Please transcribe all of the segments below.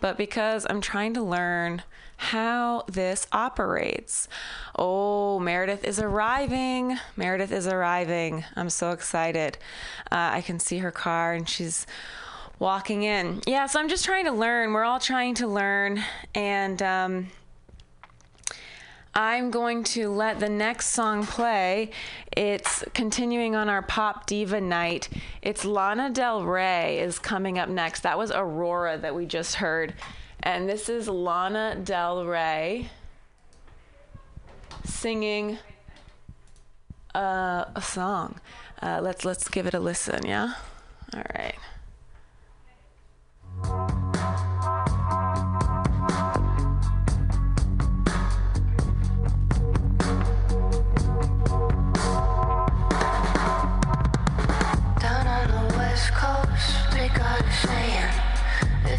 but because I'm trying to learn how this operates. Oh, Meredith is arriving. Meredith is arriving. I'm so excited. Uh, I can see her car and she's walking in. Yeah, so I'm just trying to learn. We're all trying to learn. And, um, I'm going to let the next song play. It's continuing on our pop diva night. It's Lana Del Rey is coming up next. That was Aurora that we just heard. And this is Lana Del Rey singing uh, a song. Uh, let's let's give it a listen, yeah? All right.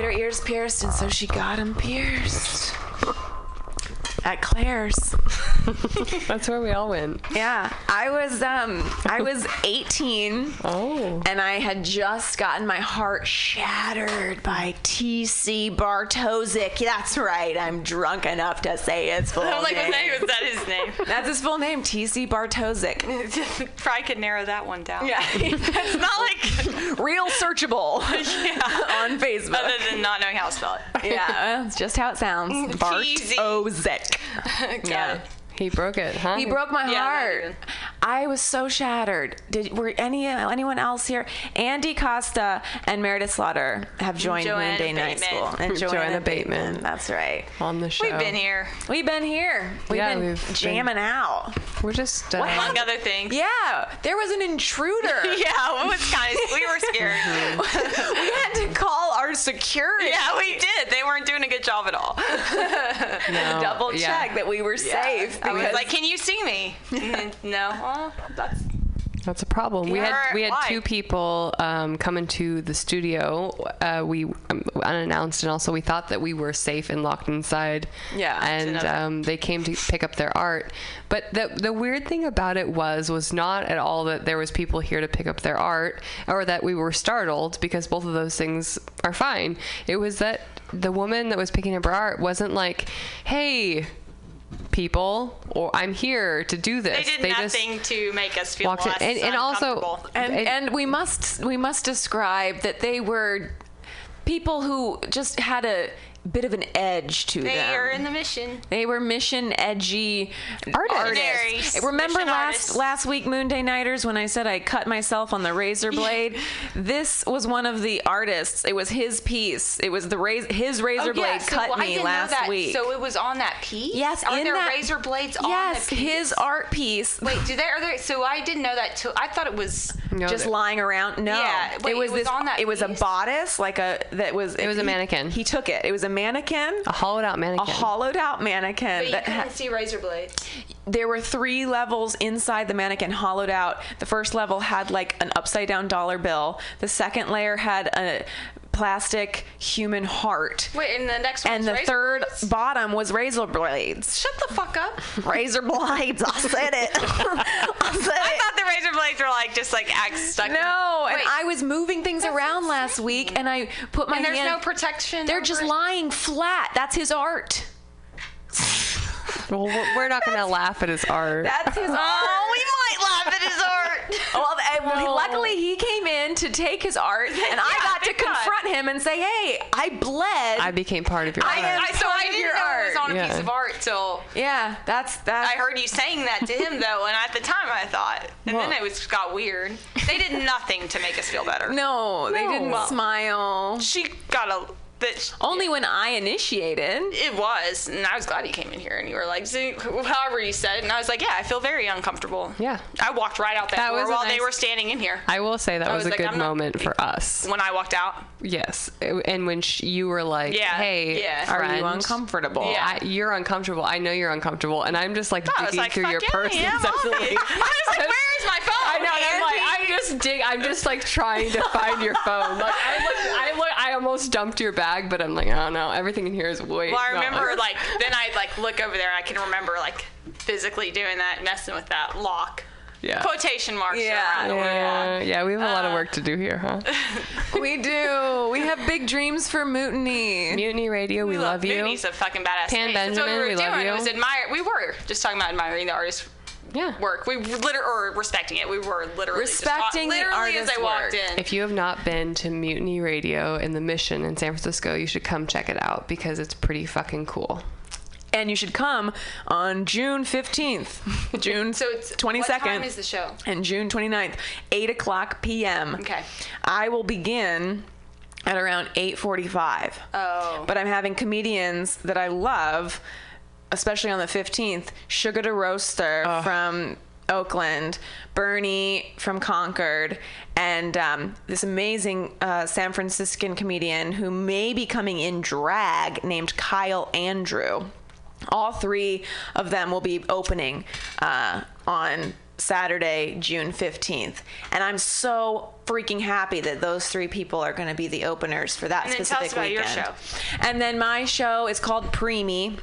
get her ears pierced, and so she got them pierced. At Claire's. That's where we all went. Yeah, I was um I was 18 Oh. and I had just gotten my heart shattered by T.C. Bartosik. That's right. I'm drunk enough to say his full I'm like, was name. that, was that his name? That's his full name, T.C. Bartosik. Probably could narrow that one down. Yeah, It's not like real searchable on Facebook. other than not knowing how to spell it. yeah, well, it's just how it sounds. T.Z.. Bartosik. Yeah. He broke it, huh? He broke my Yeah, heart. Even. I was so shattered. Did were any anyone else here? Andy Costa and Meredith Slaughter have joined Joanna Moon Day Night School. And Joanna Joanna, Bateman. Bateman. That's right. on the show. We've been here, We've been here. We've Yeah, been we've been- jamming out. We're just. Uh, among other things. Yeah, there was an intruder. Yeah, it was kind of. We were scared. we had to call our security. yeah, we did. They weren't doing a good job at all. no, Double yeah. check that we were safe. I was like, "Can you see me?" No. That's That's a problem. We had we had two people um, come into the studio. Uh, we um, unannounced, and also we thought that we were safe and locked inside. Yeah, and um, they came to pick up their art. But the the weird thing about it was was not at all that there was people here to pick up their art, or that we were startled because both of those things are fine. It was that the woman that was picking up her art wasn't like, "Hey." People, or I'm here to do this. they did just- nothing to make us feel walked in- less and- and also- uncomfortable. and And- and we must we must describe that they were people who just had a bit of an edge to them. they them. are in the mission. They were mission edgy Artists. Visionaries. Remember Mission last artists. last week Moon Day Nighters when I said I cut myself on the razor blade? this was one of the artists. It was his piece. It was the raz- his razor oh, blade cut Oh, I me didn't last know that. week. So it was on that piece. yes, are in there that, razor blades on yes, the his art piece. Wait, do they? Are there? So I didn't know that. Till I thought it was. No, just that- lying around. No, Yeah, wait, it was it was this. on that it was a bodice, like a that was. It was a he- mannequin. He took it. It was a mannequin. a hollowed out mannequin, A hollowed out mannequin But you couldn't ha- see razor blades. there were three levels inside the mannequin hollowed out. The first level had like an upside down dollar bill. The second layer had a plastic human heart. Wait, and the next one. And the third bottom was razor blades. Shut the fuck up. Razor blades. I said it. I said I it. thought the razor blades were like just like axe stuck. in- No, and Wait, I was moving things around last week, and I put my And there's hand. no protection. They're just lying flat. That's his art. Well, we're- we're not going to laugh at his art. That's his art. Oh, we might laugh at his art. Well, and well, luckily he came in to take his art, and I got to thank God. confront him and say, "Hey, I bled." I became part of your I art. I, so I didn't your know it was art. on a Yeah. piece of art till yeah, that's that. I heard you saying that to him though, and at the time I thought, and then it was got weird. They did nothing to make us feel better. No, they didn't Well- smile. she got a that. Only when I initiated. It was, and I was glad you came in here and you were like, however you said it, and I was like, yeah, I feel very uncomfortable. Yeah. I walked right out that, That door was a while they were standing in here. I will say that I was, was a like, good I'm not- moment for us. When I walked out, Yes, and when sh- you were like, Yeah, "Hey, yeah. Are you uncomfortable? Yeah. I, you're uncomfortable. I know you're uncomfortable, and I'm just like I was digging like, through fuck your yeah, purse I am, incessantly. I was like, where is my phone? I know. and I'm like, I'm just dig. I'm just like trying to find your phone. Like I look, I almost dumped your bag, but I'm like, oh no, everything in here is way. Well, I gone. remember like then I'd like look over there I can remember like physically doing that, messing with that lock. Yeah. Quotation marks. Yeah. around the word Yeah, yeah, we have a lot of Uh, work to do here, huh? we do. We have big dreams for Mutiny. Mutiny Radio, we, love you. Mutiny's a fucking badass. Pan thing. That's what Benjamin, we were we doing. love you. It was admire. We were just talking about admiring the artist's Yeah. work. We literally or respecting it. We were literally just talk- Respecting the literally as I artist's walked work. in. If you have not been to Mutiny Radio in the Mission in San Francisco, you should come check it out because it's pretty fucking cool. And you should come on June 15th, June so it's 22nd. What time is the show? and June 29th, 8 o'clock p.m. Okay. I will begin at around 8.45. Oh. But I'm having comedians that I love, especially on the 15th, Sugar to Roaster from Oakland, Bernie from Concord, and um, this amazing uh, San Franciscan comedian who may be coming in drag named Kyle Andrew. All three of them will be opening uh, on Saturday, June 15th. And I'm so freaking happy that those three people are going to be the openers for that And then tell specific us about your weekend. show. And then my show is called Preemie.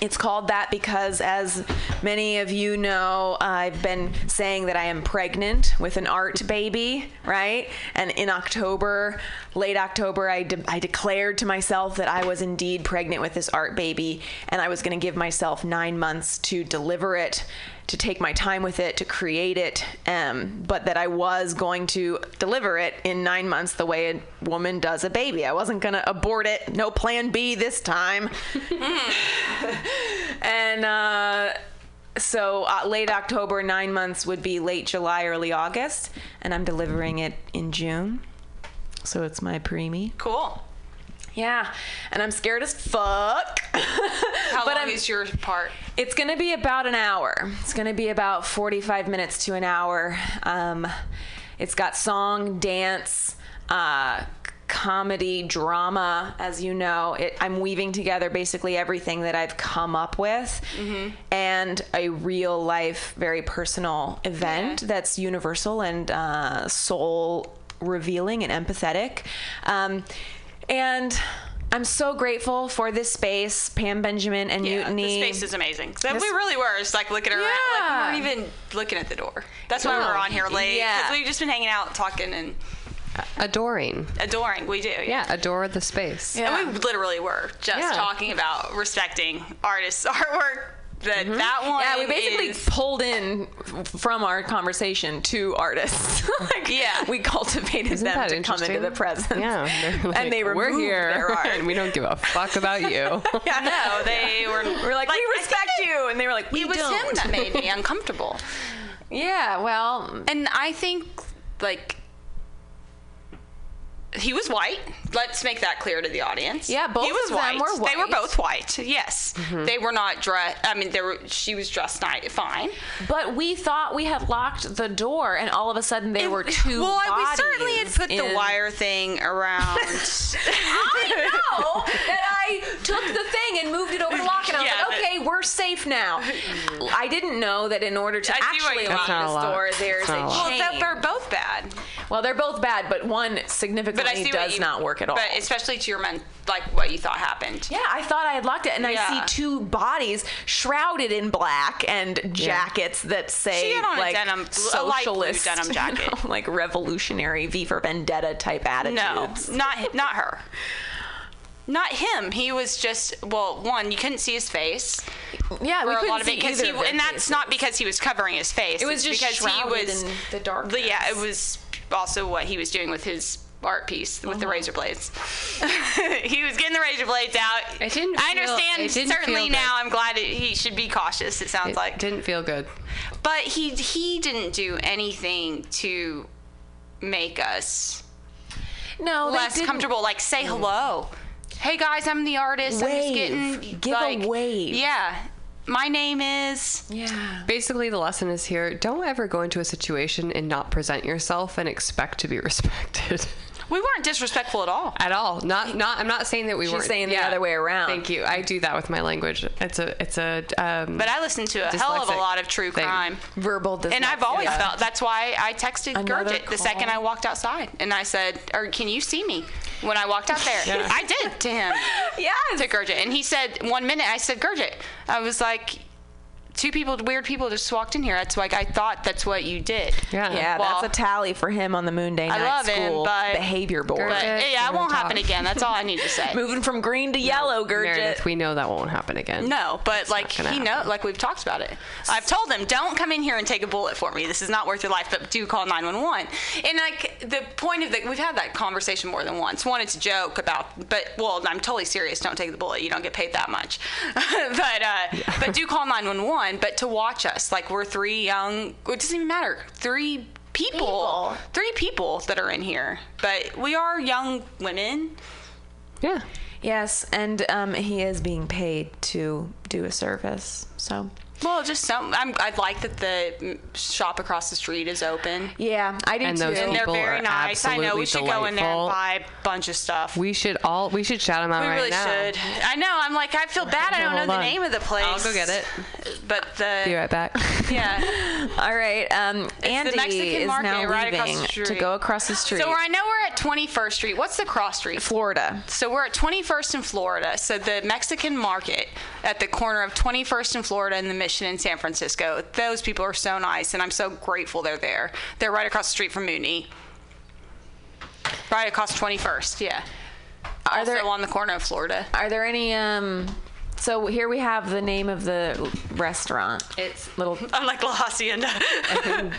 It's called that because, as many of you know, I've been saying that I am pregnant with an art baby, right? And in October, late October, I, de- I declared to myself that I was indeed pregnant with this art baby, and I was going to give myself nine months to deliver it to take my time with it to create it um, but that i was going to deliver it in nine months the way a woman does a baby. I wasn't going to abort it. No plan b this time. And uh, so uh, late october nine months would be late july early august and i'm delivering it in june. So it's my preemie. Cool. Yeah and i'm scared as fuck How But long I'm- is your part? it's to be about an hour. It's to be about 45 minutes to an hour. Um, it's got song, dance, uh, comedy, drama. As you know, it, I'm weaving together basically everything that I've come up with and a real life, very personal event that's universal and uh, soul revealing and empathetic. Um, and I'm so grateful for this space, Pam Benjamin and Yeah, Mutiny. the space is amazing. So This- we really were just like looking around. Like we weren't even looking at the door. That's why we No. were on here late. Yeah. Because we've just been hanging out, talking, and Adoring. adoring. We do. Yeah, adore the space. And we literally were just Yeah. talking about respecting artists' artwork. That that one. Mm-hmm. Yeah, we basically is- pulled in from our conversation two artists. like, Yeah. we cultivated Isn't them to come into the presence. Yeah, they're like, and they we're here, their art. and we don't give a fuck about you. yeah, no, they were. We're like, we respect you, and they were like, we It was don't. him that made me uncomfortable. yeah, well, And I think, like, he was white. Let's make that clear to the audience. Yeah, both he was of them white. were They were white. Mm-hmm. both white. Yes, they were not dressed. I mean, they were. She was dressed nice, fine. but we thought we had locked the door, and all of a sudden they were two. Well, we certainly had put the wire thing around. I know that I took the thing and moved it over to lock, and I was Yeah, like, but- okay, we're safe now. I didn't know that in order to I actually lock mean. That's not a this lot. door, there's a a lot. well, chain. that- they're both bad. Well, they're both bad, but one But significantly see does you, not work at all. But especially to your men, like what you thought happened. yeah, I thought I had locked it, and Yeah. I see two bodies shrouded in black and jackets that say She had on a like denim- a light blue socialist, denim you jacket. know, like revolutionary V for Vendetta type attitudes. No, not not her. Not him. He was just well. One, you couldn't see his face Yeah, we couldn't lot of see it because either he, and that's faces. not because he was covering his face. It was It's just because he was in the darkness. Yeah, it was also what he was doing with his art piece with the Uh-huh. razor blades. he was getting the razor blades out. It didn't I understand. it didn't certainly now. I'm glad it, he should be cautious. It sounds It like, didn't feel good. but he he didn't do anything to make us no, less comfortable. Like say hello. Hey guys, I'm the artist. I'm just Wave. getting Give a wave. Yeah, my name is. Yeah. Basically, the lesson is here: don't ever go into a situation and not present yourself and expect to be respected. We weren't disrespectful at all. At all. Not. Not. I'm not saying that we She's weren't. saying the other way around. Thank you. I do that with my language. It's a. It's a. Um, But I listen to a hell of a lot of true thing. crime. Verbal And I've dyslexia. always felt that's why I texted Another Gurgit the second. I walked outside. And I said, or can you see me? When I walked out there. Yeah. I did to him. Yes. To Gurgit. And he said, one minute, I said, Gurgit. I was like, two people, weird people just walked in here. That's like, I thought that's what you did. yeah. Yeah, Well, that's a tally for him on the Moon Day I Night love him, School but- behavior board. But yeah, it won't happen again. That's all I need to say. Moving from green to yellow, Meredith, Gurgit. we know that won't happen again. No, but like he know, like we've talked about it. I've told him, don't come in here and take a bullet for me. This is not worth your life. But do call 911. And like the point of the, we've had that conversation more than once. One, it's a joke about, but well, I'm totally serious. Don't take the bullet. You don't get paid that much. but uh, but do call 911. But to watch us, like we're three young. It doesn't even matter. Three. People, People. three people that are in here, but we are young women. Yeah. Yes, and um, he is being paid to do a service. So Well, just some. I'm, I like that the shop across the street is open. Yeah, I do And too. those And they're very nice. I know we should absolutely go in there and buy a bunch of stuff. We should all we should shout them out We right really now. should. I know. I'm like, I feel bad. I don't know Hold the name of the place. I'll go get it. But the Be right back. yeah. All right, um, Andy Mexican is market now right across leaving the to go across the street. So I know we're at 21st Street. What's the cross street? Florida. So we're at 21st in Florida. So the Mexican market at the corner of 21st and Florida and the Mission in San Francisco. Those people are so nice, and I'm so grateful they're there. They're right across the street from Mooney. Right across 21st, yeah. Are also there on the corner of Florida. are there any um? So here we have the name of the restaurant. It's Little I'm like La Hacienda.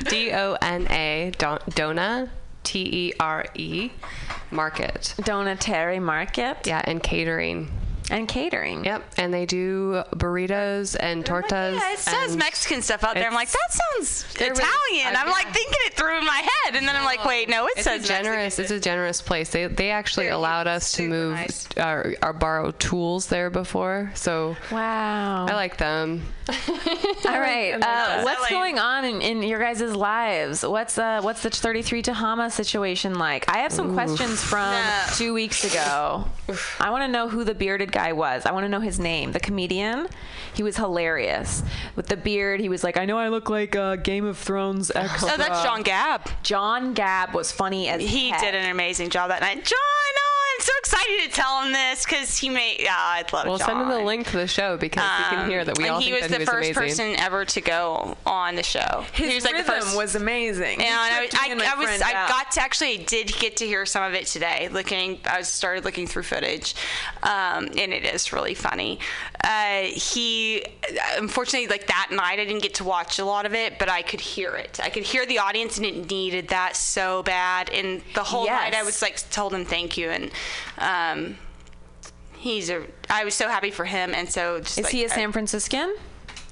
D O N A Dona T E R E Market. Dona Tere Market. Yeah, and catering. And catering. Yep, and they do burritos and tortas. yeah, it says and Mexican stuff out there. I'm like, that sounds They're really- Italian. uh, I'm like thinking it through in my head, and then I'm like, wait, no, it It's says a generous. Mexican. It's a generous place. They they actually They're allowed us to move nice. our, our borrow tools there before, so Wow. I like them. All right. Uh, what's Selling. going on in, in your guys' lives? What's uh what's the 33 Tehama situation like? I have some questions from No. two weeks ago. I want to know who the bearded guy was. I want to know his name. The comedian. He was hilarious with the beard. He was like, I know I look like uh, Game of Thrones. Extra. Oh, that's Jon Gab. Jon Gab was funny as He heck. did an amazing job that night. Jon, oh, excited to tell him this because he made. Yeah, I'd love to. We'll Jon. send him the link to the show because he can hear that we Um, all and he think was that the he was first amazing. person ever to go on the show. His he was like rhythm the first. was amazing. He and I, tripped and I, I was friend I out. got to actually did get to hear some of it today. Looking, I started looking through footage, um, and it is really funny. Uh, he, unfortunately, like that night, I didn't get to watch a lot of it, but I could hear it. I could hear the audience, and it needed that so bad. And the whole night, I was like, told him thank you, and. Um, He's a. I was so happy for him, and so just Is like, he a San Franciscan?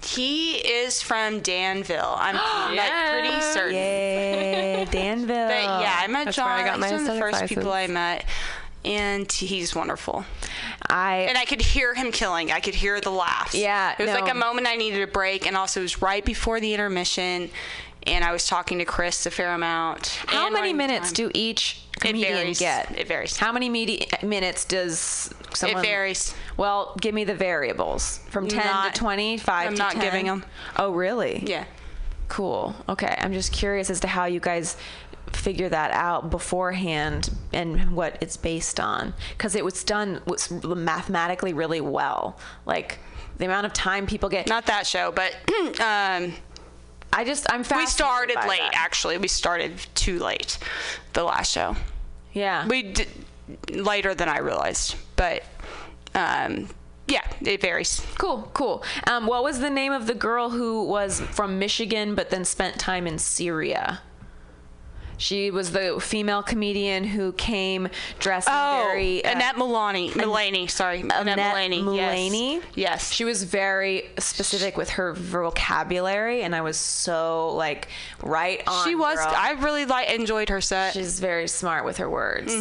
he is from Danville. I'm like pretty certain. Yay, Danville. But yeah, I met That's Jon. where I got my He's one of the aesthetic first people. I met, and he's wonderful. I And I could hear him killing. I could hear the laughs. Yeah, it was no. like a moment I needed a break, and also it was right before the intermission, and I was talking to Chris a fair amount. How many minutes do each It comedian varies. get? It varies. How many medi- minutes does someone? It varies. Well, give me the variables from 10 Not- to twenty, five. I'm not 10. them. Oh, really? Yeah. Cool. Okay. I'm just curious as to how you guys figure that out beforehand and what it's based on because it was done was mathematically really well. Like the amount of time people get. Not that show, but um, I just I'm fast. we started late. that. Actually, we started too late. The last show. Yeah. we did later than I realized, but um, yeah, it varies. Cool, cool. Um, what was the name of the girl who was from Michigan but then spent time in Syria? She was the female comedian who came dressed Oh, very uh, Annette Mullaney, Mullaney, sorry, Annette, Annette Mullaney. Mullaney? Yes. yes. She was very specific with her vocabulary, and I was so like right on. She was. girl. I really like enjoyed her set. She's very smart with her words.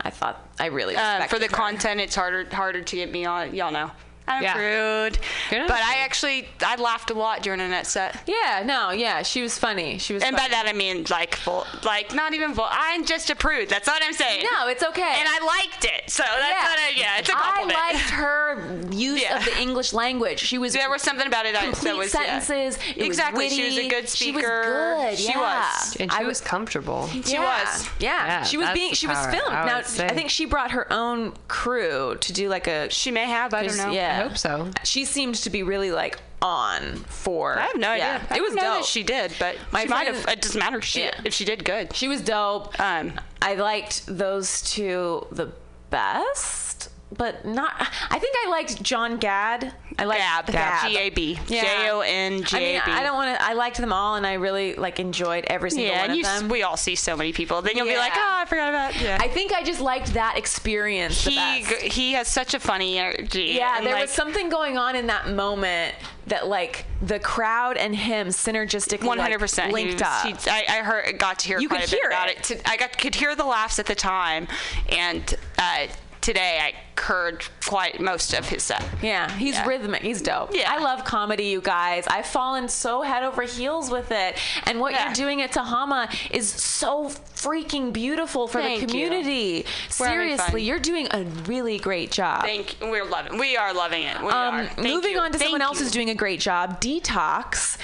I thought I really Uh, for the her. content, it's harder harder to get me on. Y'all know. I'm Yeah. rude, Good but I actually I laughed a lot during Annette's set. Yeah, no, yeah, she was funny. She was. And by that I mean like full, like not even full. I'm just a prude. That's what I'm saying. No, it's okay. And I liked it, so that's what I. Yeah, it's a compliment. I liked her use Yeah. of the English language. She was there was something about it I, complete that was yeah. sentences. It exactly. Was she was a witty. good She was speaker. good. She yeah. was. and she I was comfortable. She yeah. was. Yeah. Yeah, she was being. the She was filmed. I now say. I think she brought her own crew to do like a. She may have. I don't know. Yeah, I hope so. She seemed to be really like on for. I have no yeah. idea. I It was know dope. that she did, but My she might have. It doesn't matter. She Yeah. if she did good. She was dope. Um, I liked those two the best, but not. I think I liked Jon Gab. I liked Gab, Gab. G A B, Yeah. J O N G I mean, A B. I don't want to. I liked them all, and I really like enjoyed every single Yeah, one of s- them. we all see so many people. Then you'll be like, Yeah. oh, I forgot about. Yeah. I think I just liked that experience the he g- he has such a funny energy. Yeah, there like, was something going on in that moment that like the crowd and him synergistically hundred percent linked up. I, I heard, got to hear You quite could a bit hear about it. it. I got could hear the laughs at the time, and uh, today I heard quite most of his set. Yeah, he's Yeah. rhythmic. He's dope. Yeah. I love comedy, you guys. I've fallen so head over heels with it. And what Yeah. you're doing at Tehama is so freaking beautiful for Thank the community. We're Seriously, you're doing a really great job. Thank we're loving. We are loving it. We um, are. Thank moving you. on to Thank someone else you. who's doing a great job, Detox.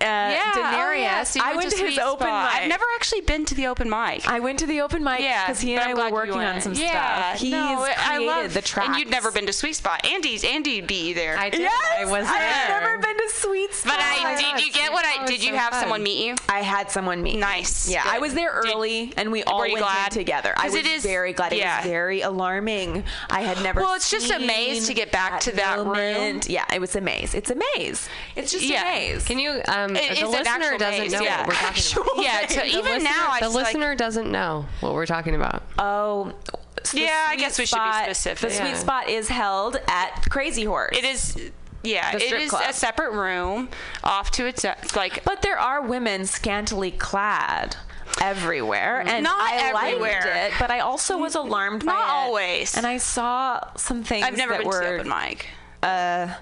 Uh, yeah, oh, Denarius. yeah. So I went to his open Spot. mic. I've never actually been to the open mic. I went to the open mic yeah, because he and I were working on some yeah, stuff. He no, created love the track. And you'd never been to Sweet Spot. Andy's Andy you there. I did. Yes, I was there. I've never been to Sweet Spot. but I did. You get what I did. You so have fun. someone meet you? I had someone meet. me. Nice. Yeah, I was there Did- early, and we all went glad? together. I was it is- very glad. It yeah. was very alarming. I had never. Well, it's just a maze to get back to that room. moment. Yeah, it was a maze. It's a maze. It's just a maze. Can you? Um, It the listener doesn't maze, know yeah. what we're talking about. Yeah. So even listener, now, the just, like- listener doesn't know what we're talking about. Oh. the Yeah, I guess we should be specific. The sweet spot is held at Crazy Horse. It is. Yeah, it is club. a separate room off to its like. But there are women scantily clad everywhere, and Not I everywhere. liked it. But I also was alarmed by Not it. always. And I saw some things I've never that been were. to open mic. uh,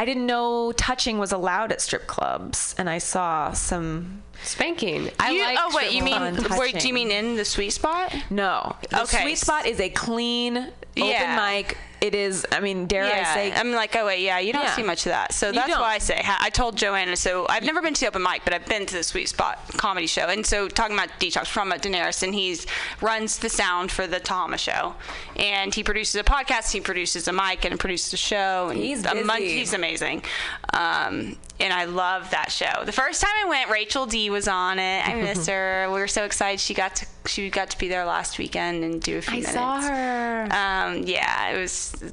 I didn't know touching was allowed at strip clubs, and I saw some. Spanking. I You- like oh wait, you mean wait? Do you mean in the sweet spot? No, the Okay. sweet spot is a clean Yeah. open mic. It is. I mean, dare yeah, I say? I'm like, oh wait, yeah, you don't Yeah. see much of that. So that's why I say I told Joanna. So I've never been to the open mic, but I've been to the Sweet Spot comedy show. And so talking about Detox from Daenerys, and he's runs the sound for the Tama show, and he produces a podcast, he produces a mic, and produces a show. And He's a he's amazing. Um, and I love that show. The first time I went, Rachel D was on it. I miss her. We were so excited she got to she got to be there last weekend and do a few I minutes. saw her. Um, yeah, it was.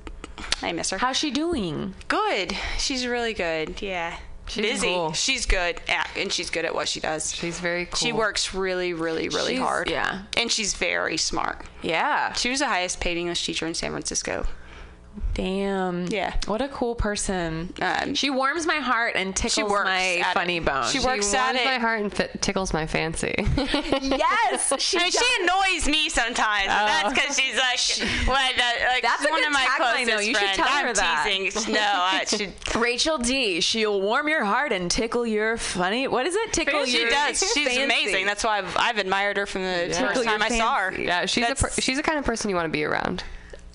I miss her. How's she doing? Good. She's really good. Yeah. She's Busy. cool. She's good. Yeah, and she's good at what she does. She's very cool. She works really, really, really She's- hard. yeah. And she's very smart. Yeah. She was the highest paid English teacher in San Francisco. Damn. Yeah. What a cool person. Um, she warms my heart and tickles works my at it. funny bone. She She works warms at it. my heart and fit, tickles my fancy. yes. She I mean, she annoys me sometimes. That's because she's like, what, uh, like That's a one of my tagline, closest though. You should friends. tell I'm her that. teasing. No, I should. Rachel D. She'll warm your heart and tickle your funny. What is it? Tickle She your. does. She's fancy. amazing. That's why I've, I've admired her from the Tickle first time your I saw her. yeah, she's a per- she's the kind of person you want to be around.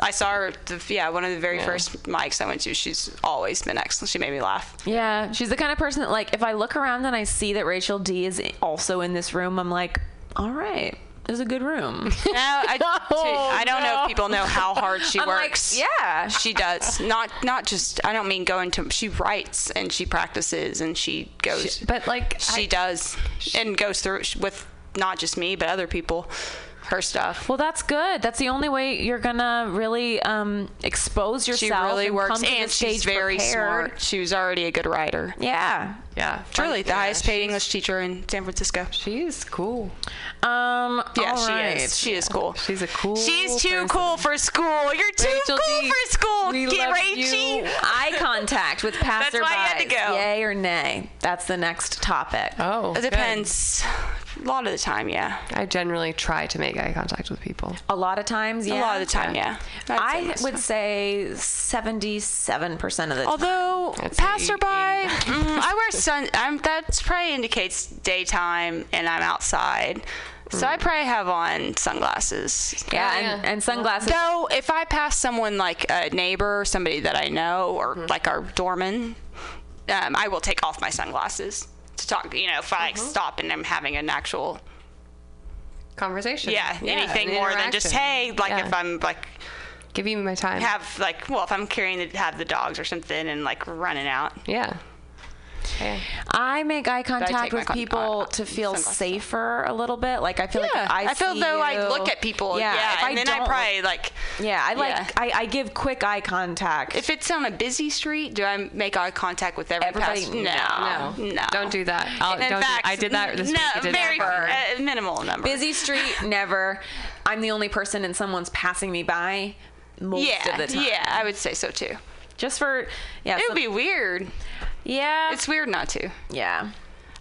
I saw her. The, yeah, one of the very first mics I went to. She's always been excellent. She made me laugh. Yeah, she's the kind of person that, like, if I look around and I see that Rachel D is also in this room, I'm like, all right, this is a good room. No, I, Oh, I don't know if people know how hard she I'm like, works. yeah. she does. Not not just. I don't mean going to. She writes and she practices and she goes. She- but, like, she I- does and goes through with not just me but other people. Her stuff. Well, that's good. That's the only way you're gonna really um, expose yourself. She really and works come to and she's very prepared. smart. She was already a good writer. Yeah. Yeah, Truly, the Yeah, highest paid English teacher in San Francisco. She's cool. Um. Yeah, all she right. is. She is cool. She's a cool. She's too person. cool for school. You're too Rachel cool D, for school. we Get love Rachie. you. Eye contact with passersby. why you had to go. Yay or nay? That's the next topic. Oh, It good. depends. A lot of the time, yeah. I generally try to make eye contact with people. A lot of times, yeah. A lot of the time, yeah. I'd say I would time. say seventy-seven percent of the time. Although I'd passerby, mm, I wear sun. I'm, that probably indicates daytime, and I'm outside. So I probably have on sunglasses. Yeah, Oh, and, yeah. and sunglasses. Though, if I pass someone like a neighbor or somebody that I know, or like our doorman, um, I will take off my sunglasses to talk. You know, if I like, stop and I'm having an actual, Conversation. yeah, anything an more than just interaction. hey, like Yeah. if I'm like give you my time. have like well, if I'm carrying the, have the dogs or something and like running out. yeah. Yeah. I make eye contact with con- people uh, to feel sunglasses off. safer a little bit. Like I feel like Yeah, if I, I feel see though I look at people. Yeah, if and then I don't probably like. Yeah, I like Yeah. I, I give quick eye contact. If it's on a busy street, do I make eye contact with every Everybody- passenger? no. No, no. Don't do that. I'll, In don't do- fact, I did that this no, week. It did very not work. uh, minimal number. busy street, never. I'm the only person and someone's passing me by most yeah, of the time. yeah, I would say so too. Just for yeah. It would be weird. yeah. It's weird not to. yeah.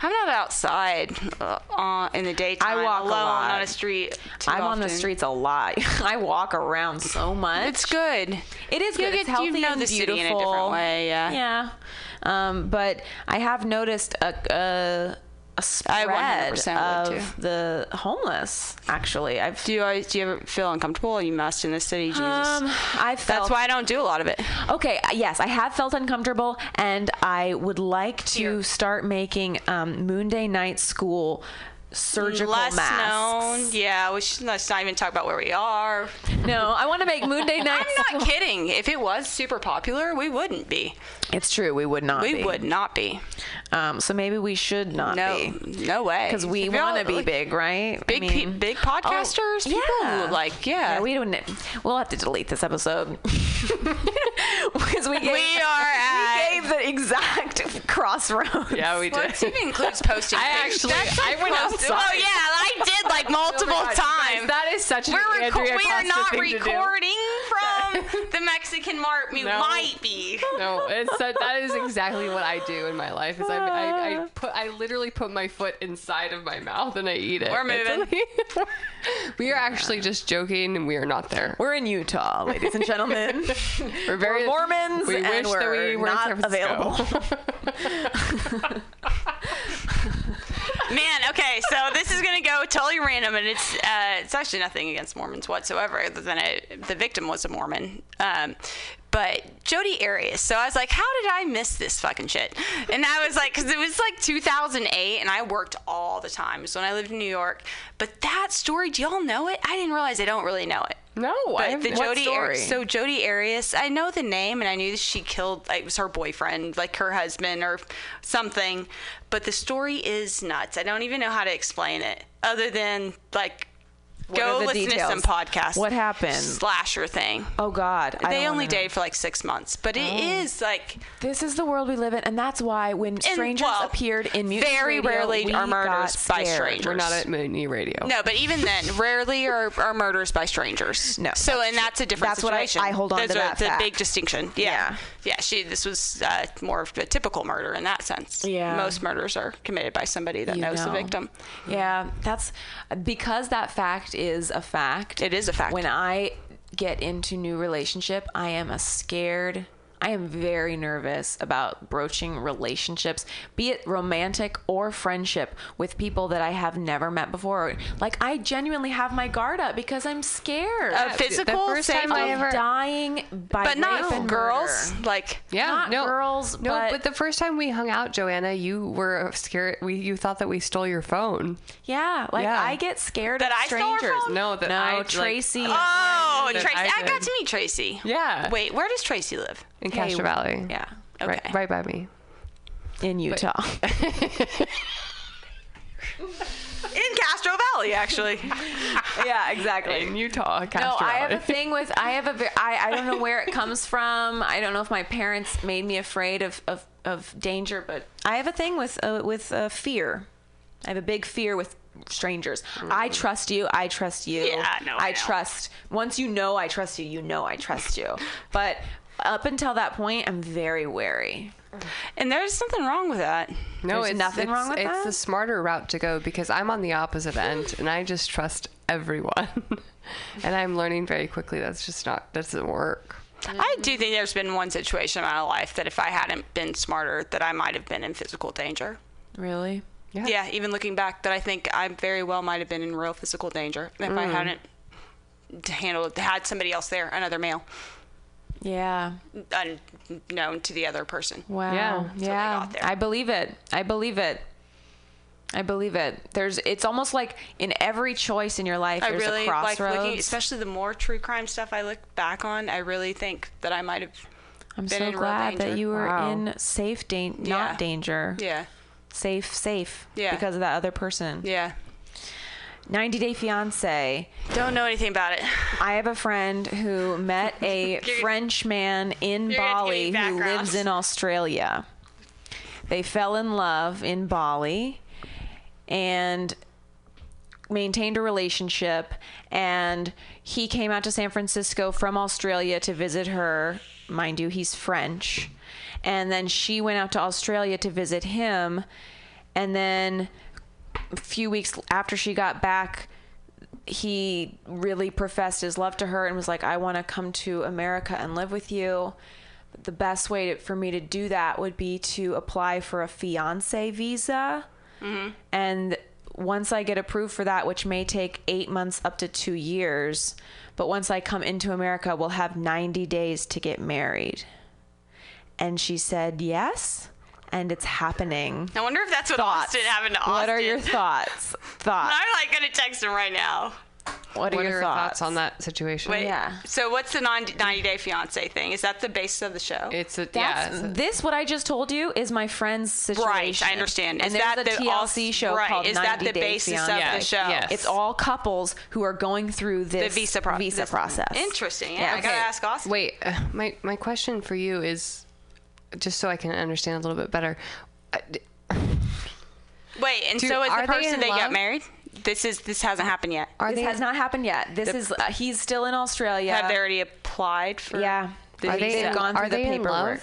I'm not outside uh, uh, in the daytime. I walk a alone lot. on a street. too I'm on the streets a lot. I walk around so much. It's good. It is You good. get- it's healthy you know and the beautiful. city in a different way. Yeah. Yeah. Um, but I have noticed a a, a I spread 100% of the homeless. Actually, I've Do you always do you ever feel uncomfortable? You must in the city. Jesus. um, I've felt That's why I don't do a lot of it. Okay, yes, I have felt uncomfortable, and I would like to start making um, Moonday Night School surgical Less masks. known. Yeah, we should let's not even talk about where we are. No, I want to make Moonday Night. I'm not kidding. If it was super popular, we wouldn't be. It's true. We would not. Be. We be. would not be. Um, so maybe we should not No, be. no way. Because we want to be like, big, right? Big, I pe- big podcasters. Oh, people yeah. who, like yeah. Yeah, we don't. We'll have to delete this episode because we gave, We are at- we gave the exact crossroads. Yeah, we well, did. it even includes posting. I actually- That's I went close- outside. Oh yeah, I did like multiple Oh my God, you guys, times. that is such an We're reco- Andrea we are not thing recording from the Mexican mart. We No. might be. No, it's that, that is exactly what I do in my life. Is I, I, I ah. put I literally put my foot inside of my mouth and I eat it. We're moving. We are actually just joking, and we are not there. We're in Utah, ladies and gentlemen. We're very We're Mormons, We and wish that we're we were in not San Francisco. available. Man, okay, so this is gonna go totally random, and it's uh, it's actually nothing against Mormons whatsoever, other than it, the victim was a Mormon. Um, but Jodi Arias. So I was like, how did I miss this fucking shit? And I was like, because it was like 2008, and I worked all the time. So when I lived in New York, but that story, do y'all know it? I didn't realize I don't really know it. No, I But the Jodi story? Arias. So Jodi Arias, I know the name, and I knew that she killed. It was her boyfriend, like her husband or something. But the story is nuts. I don't even know how to explain it, other than like. What go listen to some podcasts. What happened? Slasher thing. Oh God, I they only dated for like six months, but it oh. is like This is the world we live in, and that's why when strangers well, appeared in music very radio, rarely are murders by strangers. We're not at Mutiny Radio. no, but even then, rarely are, are murders by strangers. No, so and that's a different That's what I- situation. I hold on Those to that the fact. big distinction. Yeah. Yeah. Yeah, She this was uh, more of a typical murder in that sense. Yeah. most murders are committed by somebody that You knows the victim. Yeah, that's because that fact is a fact. It is a fact. When I get into new relationship, I am a scared. I am very nervous about broaching relationships, be it romantic or friendship, with people that I have never met before. Like I genuinely have my guard up because I'm scared. Physical, first same time I of ever- dying by but rape not and girls. murder. Like Yeah, Not no, girls, No, but- but, the first time we hung out, Joanna, you were scared. We you thought that we stole your phone. Yeah, like Yeah. I get scared That of I stole her strangers. phone? No, that no, I, like- Tracy. oh, that Tracy. I I, got to meet Tracy. Yeah. Wait, where does Tracy live? In Hey, Castro Valley. yeah, Okay. Right, right by me. in Utah. In Castro Valley, actually. yeah, exactly. In Utah, No, Castro I have Valley. a thing with I have a I I don't know where it comes from. I don't know if my parents made me afraid of of, of danger, but I have a thing with uh, with uh, fear. I have a big fear with strangers. I trust you. I trust you. Yeah, no, I I trust. Once you know I trust you, you know I trust you. But up until that point, I'm very wary. And there's something wrong with that. No, There's it's nothing it's, wrong with it's that? It's the smarter route to go because I'm on the opposite end and I just trust everyone. and I'm learning very quickly that's just not that doesn't work. I do think there's been one situation in my life that if I hadn't been smarter, that I might have been in physical danger. Really? Yeah. Yeah, even looking back, that I think I very well might have been in real physical danger if I mm. hadn't handled had somebody else there, another male, Yeah. unknown to the other person. Wow. Yeah. Yeah. They got there. I believe it. I believe it. I believe it. There's it's almost like in every choice in your life I there's really a like crossroads. looking, especially the more true crime stuff I look back on. I really think that I might have. I'm been so in glad that you were Wow. in safe dan- Yeah. not danger. Yeah, Safe, safe. Yeah. Because of that other person. yeah. 90 Day Fiance. Don't know anything about it. I have a friend who met a French man in You're gonna Bali give me who background. lives in Australia. They fell in love in Bali and maintained a relationship and he came out to San Francisco from Australia to visit her. Mind you, he's French. And then she went out to Australia to visit him and then a few weeks after she got back he really professed his love to her and was like i want to come to america and live with you. The best way to, for me to do that would be to apply for a fiance visa. Mm-hmm. And once i get approved for that which may take eight months up to two years but once i come into america we'll have 90 days to get married. And she said yes and it's happening I wonder if that's what thoughts. Austin happened to Austin. What are your thoughts? Thoughts. I'm like gonna text him right now. What are What are your your thoughts? thoughts on that situation? Wait, Yeah. So what's the 90, 90 day fiance thing? Is that the basis of the show? It's a yeah. It's a- this what I just told you is my friend's situation. Right, I understand. And Is there's that a the TLC als- show right, called is that 90 the Day basis of Fiancé. the show? Yes. It's all couples who are going through the this visa, pro- visa this- process. Interesting. Yeah, Yeah, I gotta ask Austin. Wait, uh, my my question for you is, just so I can understand a little bit better. uh, Wait, and Do- so is are the person in they got married? This is this hasn't happened yet. Are this they has not happened yet. This The- is uh, he's still in Australia. Have they already applied for? yeah. the Are they- They've gone are through the they in paperwork.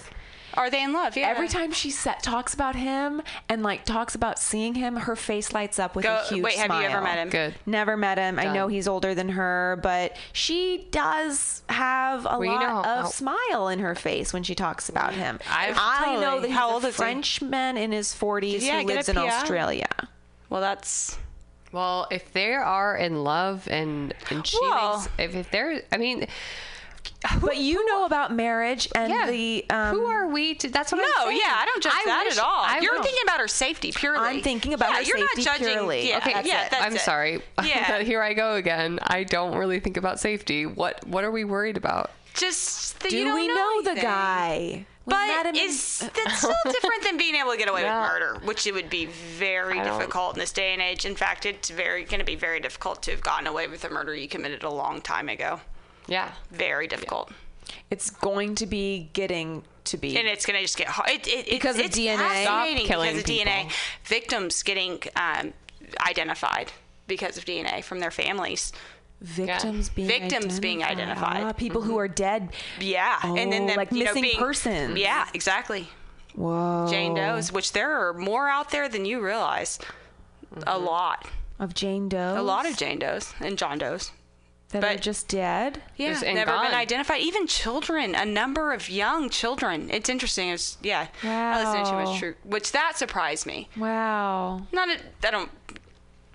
Love? Are they in love? Yeah. Every time she set, talks about him and like talks about seeing him, her face lights up with Go- a huge smile. wait, have you ever met him? Good. Never met him. I know he's older than her, but she does have a Well, you lot know of how- smile in her face when she talks about him. I've- I know totally. that he's How a old is he? Frenchman in his 40s Yeah, who lives in Australia. Well, that's Well, if they are in love and and she Well- thinks, if if they're, I mean, But you know about marriage and yeah. the um, who are we to? That's what I'm no. saying. Yeah, I don't judge I that wish- at all. I you're wish- thinking about her safety purely. I'm thinking about yeah, her you're safety not judging. purely. Yeah, Okay, okay, yeah, it. that's I'm it. sorry. Yeah. Here I go again. I don't really think about safety. What What are we worried about? Just that do you don't we know, know the guy? We But him in- that's still different than being able to get away Yeah. with murder, which it would be very I don't- difficult in this day and age. In fact, it's very going to be very difficult to have gotten away with a murder you committed a long time ago. Yeah. Very difficult, it's going to be getting to be. and it's going to just get hard. It, it, Because of it's, DNA? Stop killing because of DNA. Victims getting um, identified because of DNA from their families. victims being Victims being identified. Ah, people who are dead. Yeah, and then Oh, them, like you know, missing being, persons. Yeah, exactly. Whoa. Jane Doe's, which there are more out there than you realize. A lot. of Jane Doe's. A lot of Jane Doe's and John Doe's. That are but- just dead. Yeah, and never gone. been identified. Even children, a number of young children. It's interesting. It's yeah. I listen to too much true, which that surprised me. Wow. Not a, I don't,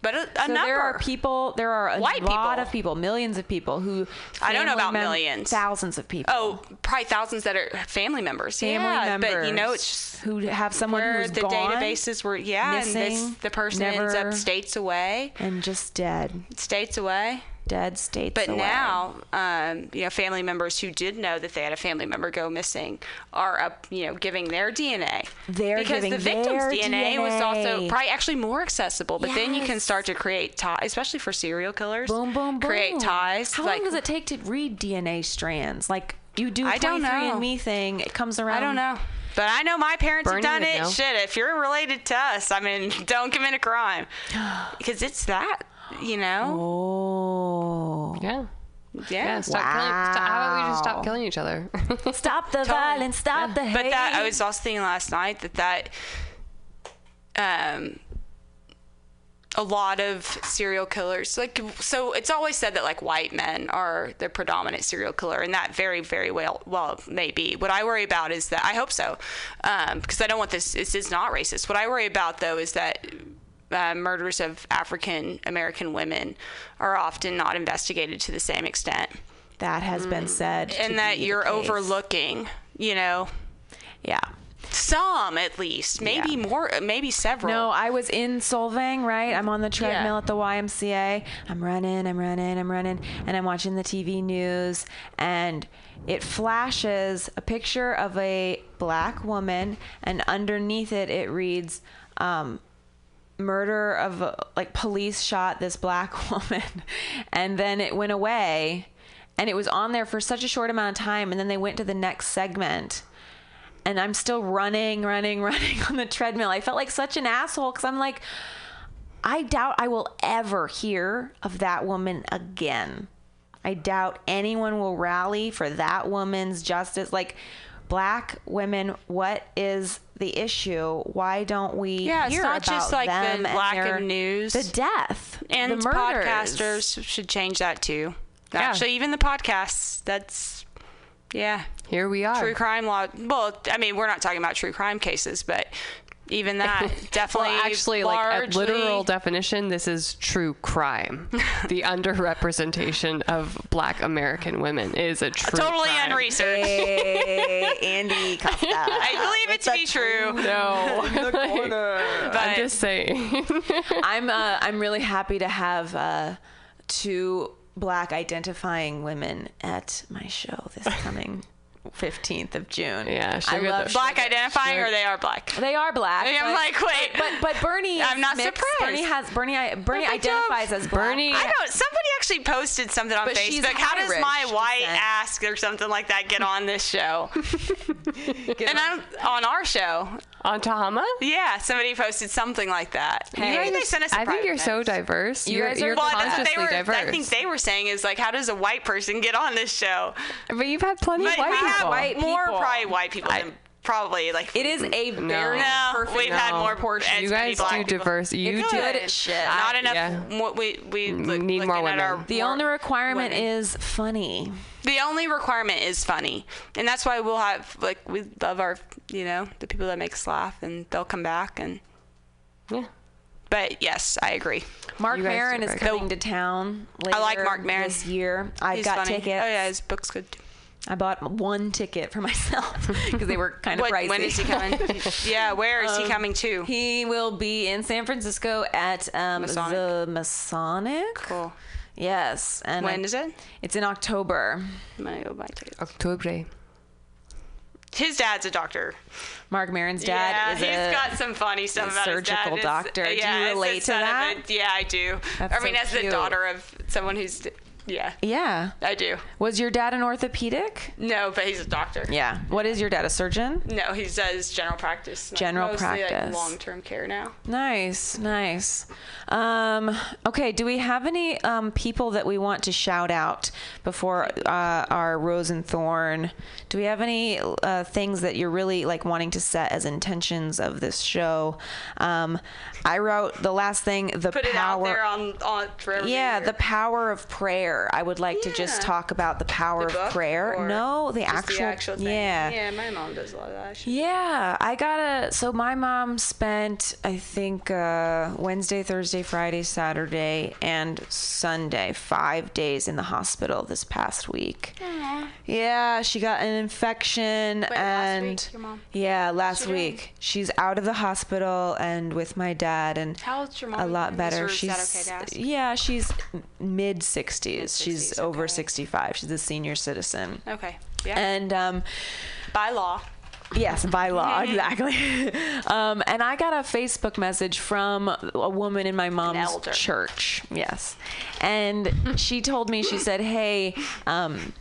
but a, a so number. there are people. There are a White lot people. of people, millions of people who. I don't know family about millions. Thousands of people. Oh, probably thousands that are family members. family yeah, members. but you know, it's just who have someone where who's the gone databases were. Yeah, and this, missing, the person ends up states away, and just dead, states away. Dead states. But away. now, um, you know, family members who did know that they had a family member go missing are up, you know, giving their DNA. They're because giving the victim's their DNA, was also probably actually more accessible. But then you can start to create ties, especially for serial killers. boom, boom, boom. Create ties. How like, long does it take to read DNA strands? Like you do I don't 23andMe know. thing. It comes around. I don't know. But I know my parents Bernie have done it. know. Shit, if you're related to us, I mean, don't commit a crime. Because it's that, you know? Oh. Yeah. Yeah. Yeah. Stop killing. Stop, how about we just stop killing each other? Stop the violence. Stop the hate. But that I was also thinking last night that that um a lot of serial killers like so it's always said that like white men are the predominant serial killer and that very very well well may be what i worry about is that i hope so um because i don't want this this is not racist what i worry about though is that uh, murders of african american women are often not investigated to the same extent that has been said. Mm. and that you're overlooking you know Yeah. some at least maybe Yeah. more maybe several No, I was in Solvang, right? I'm on the treadmill Yeah. at the YMCA. I'm running, I'm running, I'm running, and I'm watching the TV news, and it flashes a picture of a black woman, and underneath it, it reads, um, murder of like police shot this black woman and then it went away and it was on there for such a short amount of time and then they went to the next segment and I'm still running, running, running on the treadmill. I felt like such an asshole because I'm like, I doubt I will ever hear of that woman again. I doubt anyone will rally for that woman's justice. Like, black women, what is the issue? Why don't we Yeah, it's hear not about just like them the and lack their- of news. the death, and the murders. podcasters should change that too. Yeah. Actually, even the podcasts. That's yeah. Here we are. True crime law. Well, I mean, we're not talking about true crime cases, but even that definitely. Well, actually, like a literal definition, this is true crime. the underrepresentation of Black American women is a true crime. totally crime. unresearched. Hey, Andy Costa. I believe it to be true. No, But I'm just saying. I'm uh, I'm really happy to have uh, two black identifying women at my show this coming 15th of June. Yeah, I love the- black sugar. identifying or they are black? They are black. I'm but- like, wait. but but Bernie. I'm not mixed. surprised. Bernie has Bernie. I- Bernie job. identifies as black. Bernie- I don't. Somebody actually posted something on But Facebook. How does my white ass or something like that get on this show? and I'm on our show. On Tehama? Yeah, somebody posted something like that. Hey, Maybe they sent us. I think you're so diverse. You You are guys are- you're Well, consciously were. diverse. I think they were saying is like, how does a white person get on this show? but you've had plenty But of white people. white more people. probably white people than probably like. It is a very No, perfect we've had more um, portion. You guys black do people. diverse. You You're do. good at shit. Not enough. yeah. We we look, need more looking our women. The more only requirement women. is funny. The only requirement is funny, and that's why we'll have like we love our you know the people that make us laugh, and they'll come back and. Yeah. But yes, I agree. Mark You Maron is very coming good. to town later I like Mark Maron. this year. I've He's got funny. tickets. Oh yeah, his book's good. I bought one ticket for myself because they were kind of What, pricey. when is he coming? yeah, where is he coming to? Um, He will be in San Francisco at um, Masonic. the Masonic. Cool. Yes, and When I- is it? It's in October. I'm gonna go buy tickets. October. His dad's a doctor. Mark Maron's dad yeah, is he's a got some funny stuff about surgical his dad. It's- doctor. Do you relate to that? a- yeah, I do. That's I mean, so as cute. the daughter of someone who's, yeah, yeah. I do. Was your dad an orthopedic? No, but he's a doctor. Yeah. What is your dad? A surgeon? No, he does general practice. like, General practice. Like long-term care now. Nice, nice. Um, okay, do we have any um, people that we want to shout out before uh, our Rose and Thorn? Do we have any uh, things that you're really like wanting to set as intentions of this show? Um, I wrote the last thing, the Put it power. out there on on yeah, the power of prayer. I would like to just talk about the power The of prayer. No, the actual, the actual thing. yeah. Yeah, my mom does a lot of that. Yeah, I gotta. So my mom spent, I think, uh, Wednesday, Thursday, Friday, Saturday, and Sunday, five days in the hospital this past week. Yeah, she got an infection, last and week, your mom? yeah, last she doing? week she's out of the hospital and with my dad, and How old's your mom a lot better. She's okay yeah, she's mid sixties. She's 60s, over okay. sixty five. She's a senior citizen, Okay. Yeah. and um. By law. Yes, by law, exactly. um, and I got a Facebook message from a woman in my mom's church. Yes. And she told me, she said, hey, um,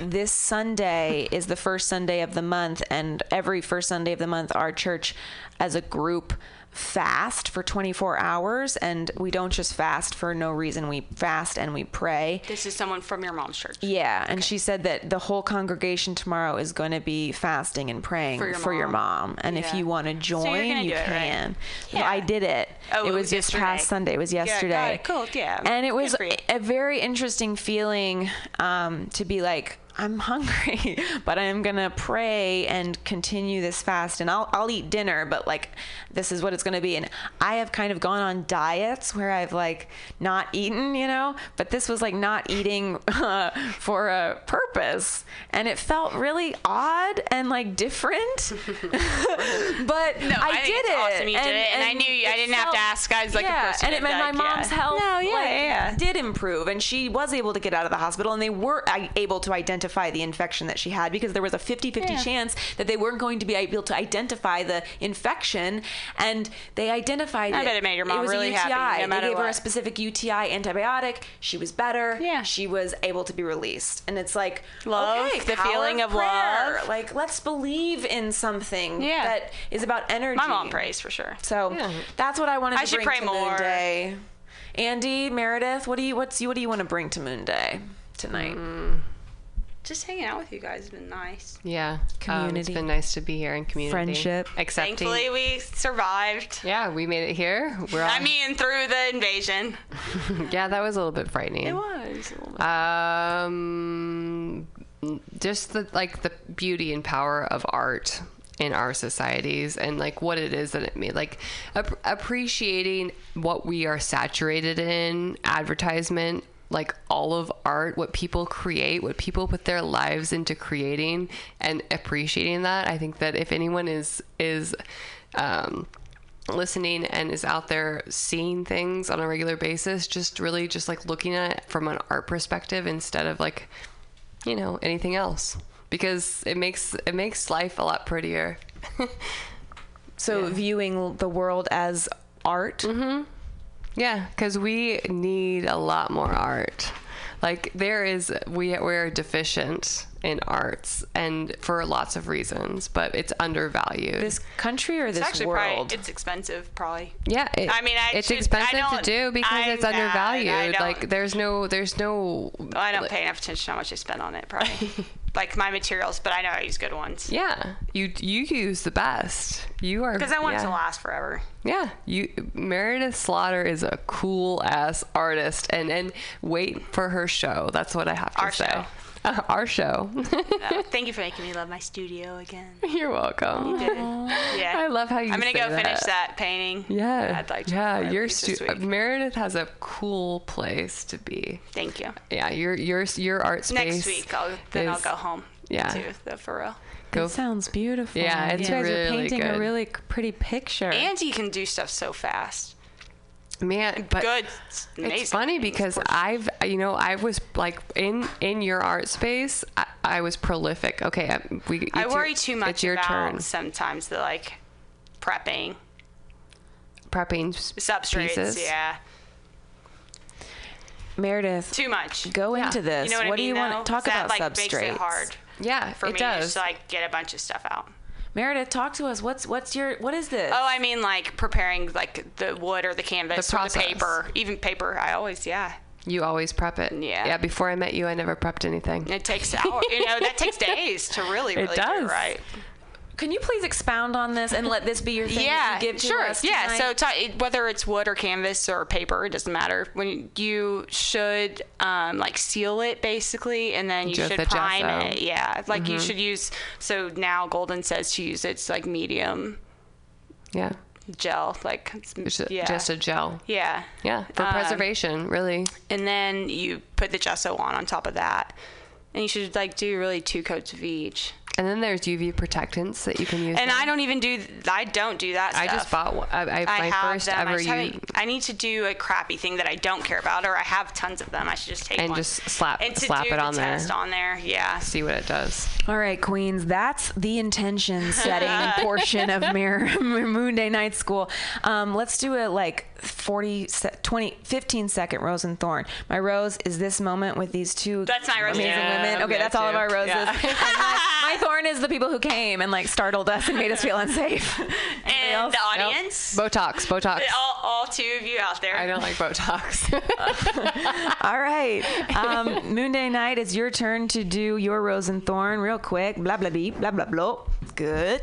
this Sunday is the first Sunday of the month, and every first Sunday of the month, our church as a group fast for 24 hours and we don't just fast for no reason we fast and we pray This is someone from your mom's church. yeah, and she said that the whole congregation tomorrow is going to be fasting and praying For your mom. mom. And if you want to join, gonna you do it, right? can. Yeah. I did it. Oh, it it was was this past. Sunday. It was yesterday. it. Cool, yeah. And it was a very interesting feeling um, to be like, I'm hungry, but I'm gonna pray and continue this fast, and I'll I'll eat dinner, but like this is what it's gonna be. And I have kind of gone on diets where I've like not eaten, you know, but this was like not eating uh, for a purpose, and it felt really odd and like different. but No, I, I did it's it, awesome you did it, and I knew you- I didn't have to ask guys like a yeah, person and it that, meant my like, mom's yeah. health No, yeah, like, yeah, yeah. did improve and she was able to get out of the hospital and they were uh, able to identify the infection that she had because there was a 50-50 Yeah. chance that they weren't going to be able to identify the infection and they identified I it. bet it made your mom it was really a UTI. happy, no they matter gave her a specific UTI antibiotic. She was better. Yeah. She was able to be released. And it's like Love, okay, the power feeling of prayer. love. Like let's believe in something Yeah. that is about energy. My mom prays for sure. So that's what I wanted I to should bring pray to Moon. Day. Andy, Meredith, what do you what's you what do you want to bring to Moon Day tonight? Mm. Just hanging out with you guys has been nice. Yeah. Um, it's Community. been nice to be here in community. Friendship. Accepting. Thankfully, we survived. Yeah, we made it here. We're all, I mean, through the invasion. yeah, that was a little bit frightening. It was. a little bit. Um, just the like the beauty and power of art in our societies and like what it is that it made like ap- appreciating what we are saturated in advertisement like all of art what people create what people put their lives into creating and appreciating that i think that if anyone is is um listening and is out there seeing things on a regular basis just really just like looking at it from an art perspective instead of like you know anything else because it makes it makes life a lot prettier So viewing the world as art. Mm-hmm. Yeah because we need a lot more art like there is we we're deficient in arts and for lots of reasons but it's undervalued This country or it's this actually world? probably it's expensive, probably. Yeah, it, I mean, I it's should- expensive to don't- do because I- it's undervalued. Like there's no, there's no. I don't pay enough attention to how much I spend on it, probably. like my materials, but I know I use good ones. Yeah, you you use the best. You are Because I want it to last forever. Yeah, you Meredith Slaughter is a cool ass artist, and and wait for her show. That's what I have to Our say. show. Uh, our show. Uh, thank you for making me love my studio again. You're welcome. You. Yeah. I love how you. I'm gonna say go finish that. that painting. Yeah, I'd like to yeah. Your leave this stu- week. Meredith has a cool place to be. Thank you. Yeah, your your your art space. Next week, I'll, then I'll go home. yeah. To the for real. Go It sounds beautiful. Yeah, it's you guys are really painting a really pretty picture. And he can do stuff so fast. Man, but Good. It's amazing. It's funny because I've, you know, I was like in in your art space. I, I was prolific. Okay, I, we. I worry your, too much It's your about turn. sometimes the like prepping Prepping substrates. pieces. Yeah. Meredith, Too much. go into this. You know what, I do you mean, want to talk that, about like, substrates? Makes it hard Yeah, for it me does. to just like get a bunch of stuff out. Meredith, talk to us. What's what's your what is this? Oh, I mean like preparing like the wood or the canvas The or the paper, even paper. I always yeah. You always prep it. Yeah. Yeah. Before I met you, I never prepped anything. It takes hours. you know that takes days to really It really do it right. Can you please expound on this and let this be your thing? yeah, that you give to sure. us yeah, tonight? so t- whether it's wood or canvas or paper, it doesn't matter. When you should um, like seal it basically, and then you Just should the prime gesso. it. Yeah, like you Mhm. should use. So now Golden says to use it's like medium Yeah. gel, like it's, Just a, yeah, just a gel. yeah, Yeah, for Um, preservation, really. and then you put the gesso on on top of that, and you should like do really two coats of each. And then there's UV protectants that you can use. And now. I don't even do. I don't do that. I just bought one. I, I, my have first them. I, ever just u- I need to do a crappy thing that I don't care about, or I have tons of them. I should just take and one. just slap and to slap do it the on there. test on there. Yeah. See what it does. All right, Queens, that's the intention setting portion of Mirror Moon Day Night School. Um, let's do a like 40, 20, 15 second rose and thorn. My rose is this moment with these two That's my rose. amazing Yeah, women. Okay, me that's all of our roses. Yeah. And my, my thorn is the people who came and like startled us and made us feel unsafe. And else? the Nope. audience. Botox, Botox. All, all two of you out there. I don't like Botox. All right. Um, Moon Day night, it's your turn to do your rose and thorn real quick. Blah, blah, blah, blah, blah, blah. Good.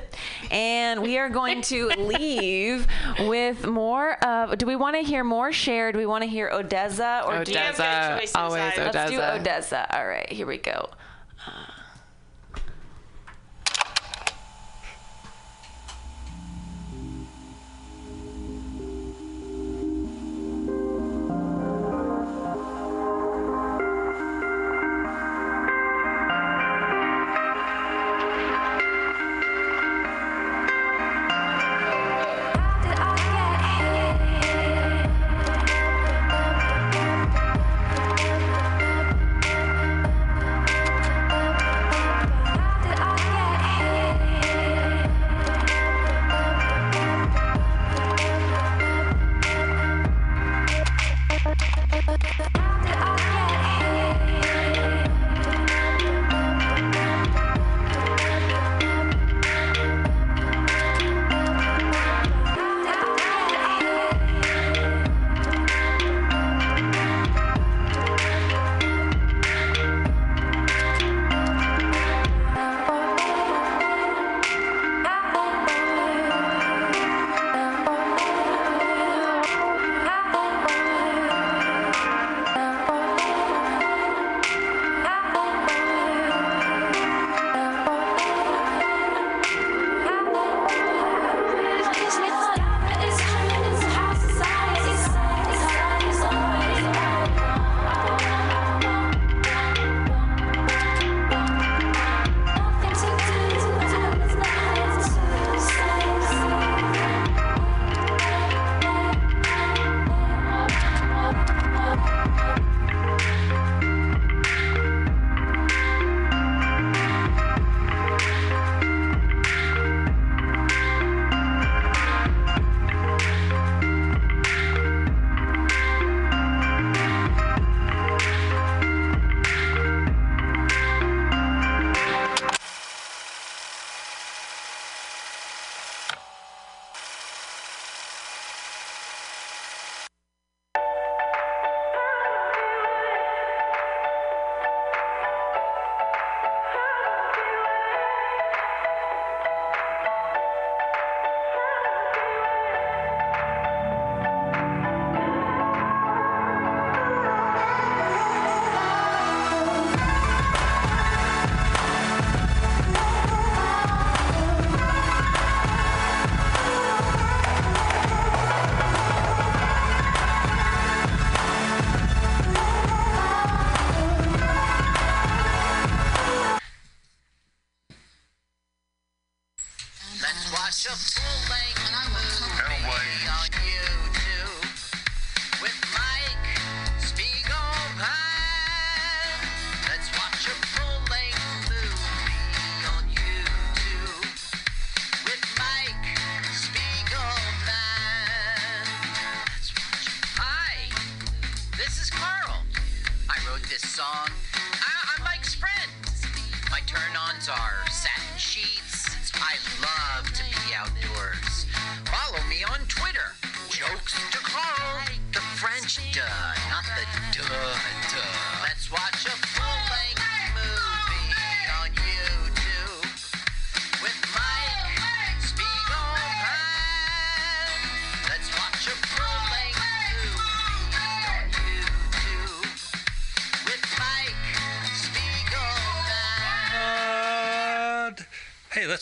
And we are going to leave with more of. Do we want to hear more shared? Do we want to hear Odessa? Or do you have Odessa, good choices? always I- Let's do Odessa. Odessa. All right, here we go.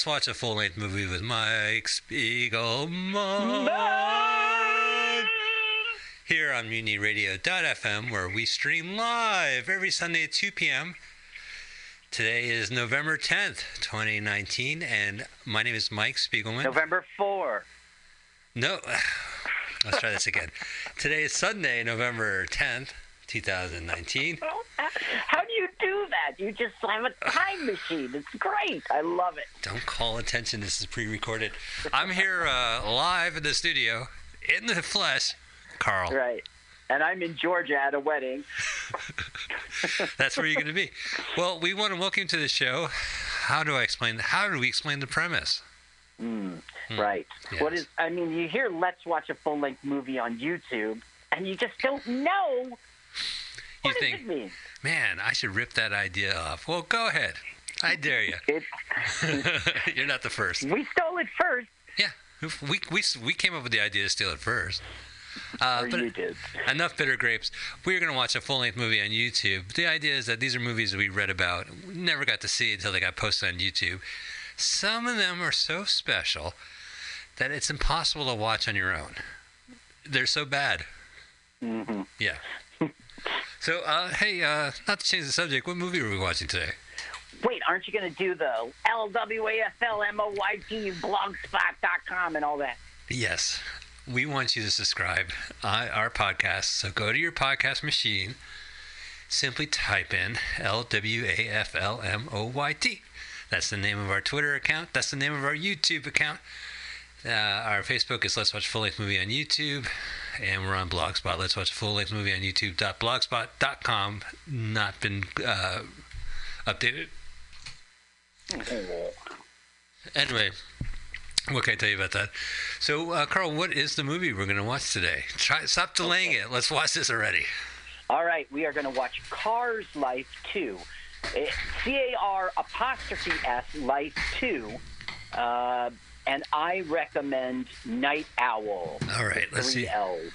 Watch a full length movie with Mike Spiegelman. Here on MutinyRadio.fm, where we stream live every Sunday at 2 p.m. Today is November 10th, 2019, and my name is Mike Spiegelman. November 4. No, let's try this again. Today is Sunday, November 10th, 2019. How do you do that? You just have a time machine. It's great. I love it. Don't call attention. This is pre-recorded. I'm here uh, live in the studio, in the flesh. Carl, Right. And I'm in Georgia at a wedding. that's where you're going to be. Well, we want to welcome you to the show. How do I explain? How do we explain the premise? Mm, Hmm. Right. Yes. What is? I mean, you hear "Let's watch a full-length movie on YouTube," and you just don't know what does think, man, I should rip that idea off. Well, go ahead. I dare you. you're not the first. We stole it first. Yeah, we we we came up with the idea to steal it first. Uh, but did. enough bitter grapes. We're going to watch a full length movie on YouTube. The idea is that these are movies that we read about, never got to see until they got posted on YouTube. Some of them are so special that it's impossible to watch on your own. They're so bad. Mm-hmm. Yeah. So, uh, hey, uh, not to change the subject, what movie are we watching today? Wait, aren't you going to do the LWAFLMOYT blogspot.com and all that? Yes, we want you to subscribe uh, our podcast. So go to your podcast machine, simply type in L W A F L M O Y T. That's the name of our Twitter account. That's the name of our YouTube account. Uh, our Facebook is Let's Watch Full Length Movie on YouTube, and we're on Blogspot. Let's Watch Full Length Movie on YouTube.blogspot.com. Not been uh, updated. Anyway, what can I tell you about that? So, uh, Carl, what is the movie we're going to watch today? Try, stop delaying it. Let's watch this already. All right, we are going to watch Cars Life 2. C A R apostrophe S Life 2. Uh, and I recommend Night Owl. All right, let's Three see. L's.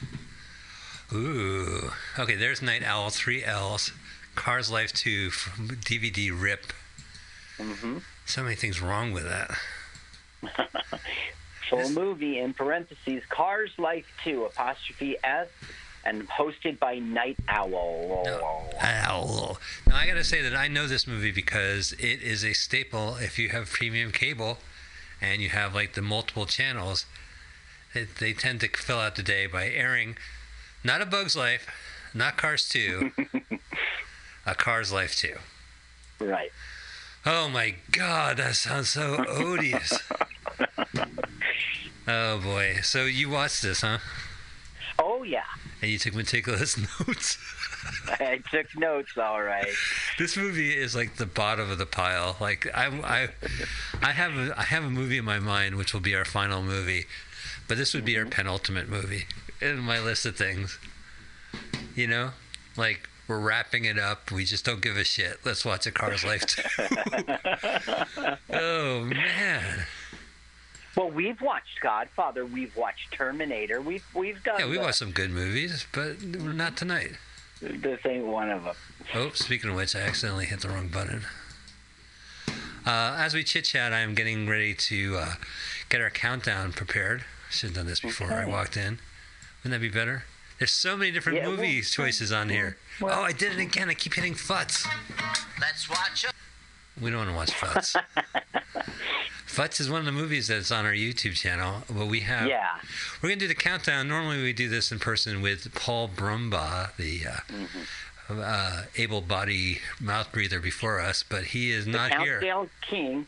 Ooh. Okay, there's Night Owl, three L's. Cars Life 2, from DVD rip. Mm-hmm. So many things wrong with that. Full movie in parentheses Cars Life 2 apostrophe S and hosted by Night Owl. Owl. Now, I got to say that I know this movie because it is a staple if you have premium cable and you have like the multiple channels. It, they tend to fill out the day by airing not A Bug's Life, not Cars 2, A Cars Life 2. Right. Oh my God, that sounds so odious. oh boy. So you watched this, huh? Oh, yeah. And you took meticulous notes. I took notes, all right. this movie is like the bottom of the pile. Like I, I, I have a, I have a movie in my mind which will be our final movie, but this would be our mm-hmm. penultimate movie in my list of things. You know, like we're wrapping it up. We just don't give a shit. Let's watch a Car's Life. 2. oh man. Well, we've watched Godfather. We've watched Terminator. We've we've done. Yeah, we watched some good movies, but not tonight. This ain't one of them. Oh, speaking of which, I accidentally hit the wrong button. Uh, as we chit chat, I am getting ready to uh, get our countdown prepared. Should have done this before I walked in. Wouldn't that be better? There's so many different Yeah, well, movie choices on here. well- oh, I did it again. I keep hitting Futz. Let's watch a We don't want to watch Futz. Futz is one of the movies that's on our YouTube channel. Well, we have. Yeah. We're gonna do the countdown. Normally, we do this in person with Paul Brumbaugh, the uh, Mm-hmm. uh, able-body mouth breather before us, but he is not the here. Countdown King.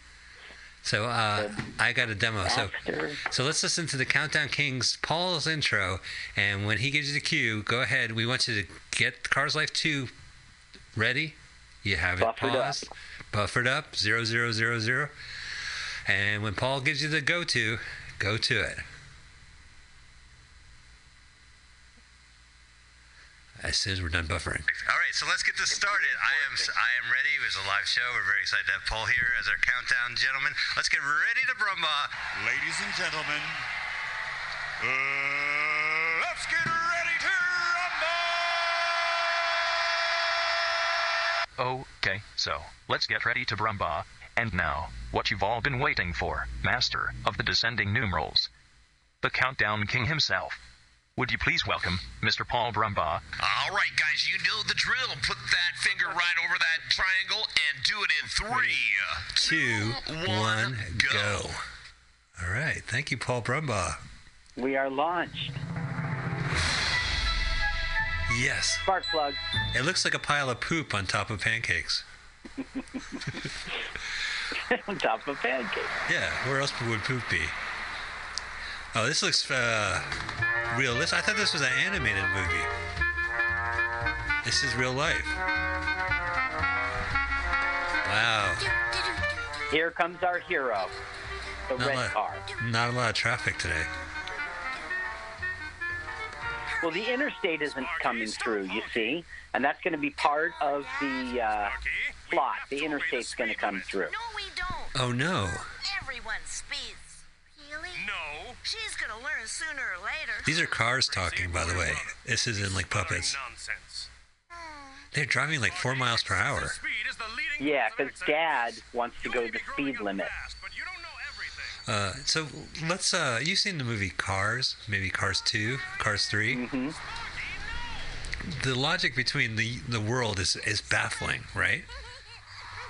So uh, I got a demo. So Master. so let's listen to the Countdown Kings Paul's intro, and when he gives you the cue, go ahead. We want you to get Cars Life Two ready. You have it Buffered up. paused, buffered up, zero zero zero zero, and when Paul gives you the go to, go to it. As soon as we're done buffering. All right, so let's get this started. I am I am ready. It was a live show. We're very excited to have Paul here as our countdown gentleman. Let's get ready to Brumbaugh. Ladies and gentlemen, uh, let's get ready to rumble! Okay, so let's get ready to Brumbaugh. And now, what you've all been waiting for, master of the descending numerals, the countdown king himself. Would you please welcome Mr. Paul Brumbaugh? All right, guys, you know the drill. Put that finger right over that triangle and do it in three. Two, one, go. All right, thank you, Paul Brumbaugh. We are launched. Yes. Spark plug. It looks like a pile of poop on top of pancakes. on top of pancakes. Yeah, where else would poop be? Oh, this looks uh, realistic. I thought this was an animated movie. This is real life. Wow. Here comes our hero, the Not a, red lot, car. not a lot of traffic today. Well, the interstate isn't coming through, you see, and that's going to be part of the uh, plot. The interstate's going to come through. No, we don't. Oh no. Everyone speeds. Really? No. She's gonna learn sooner or later. These are cars talking, by the way. This isn't like puppets. They're driving like four miles per hour. Yeah, because Dad wants to go the speed limit. Uh, so let's. Uh, you've seen the movie Cars, maybe Cars Two, Cars 3 Mm-hmm. The logic between the the world is is baffling, right?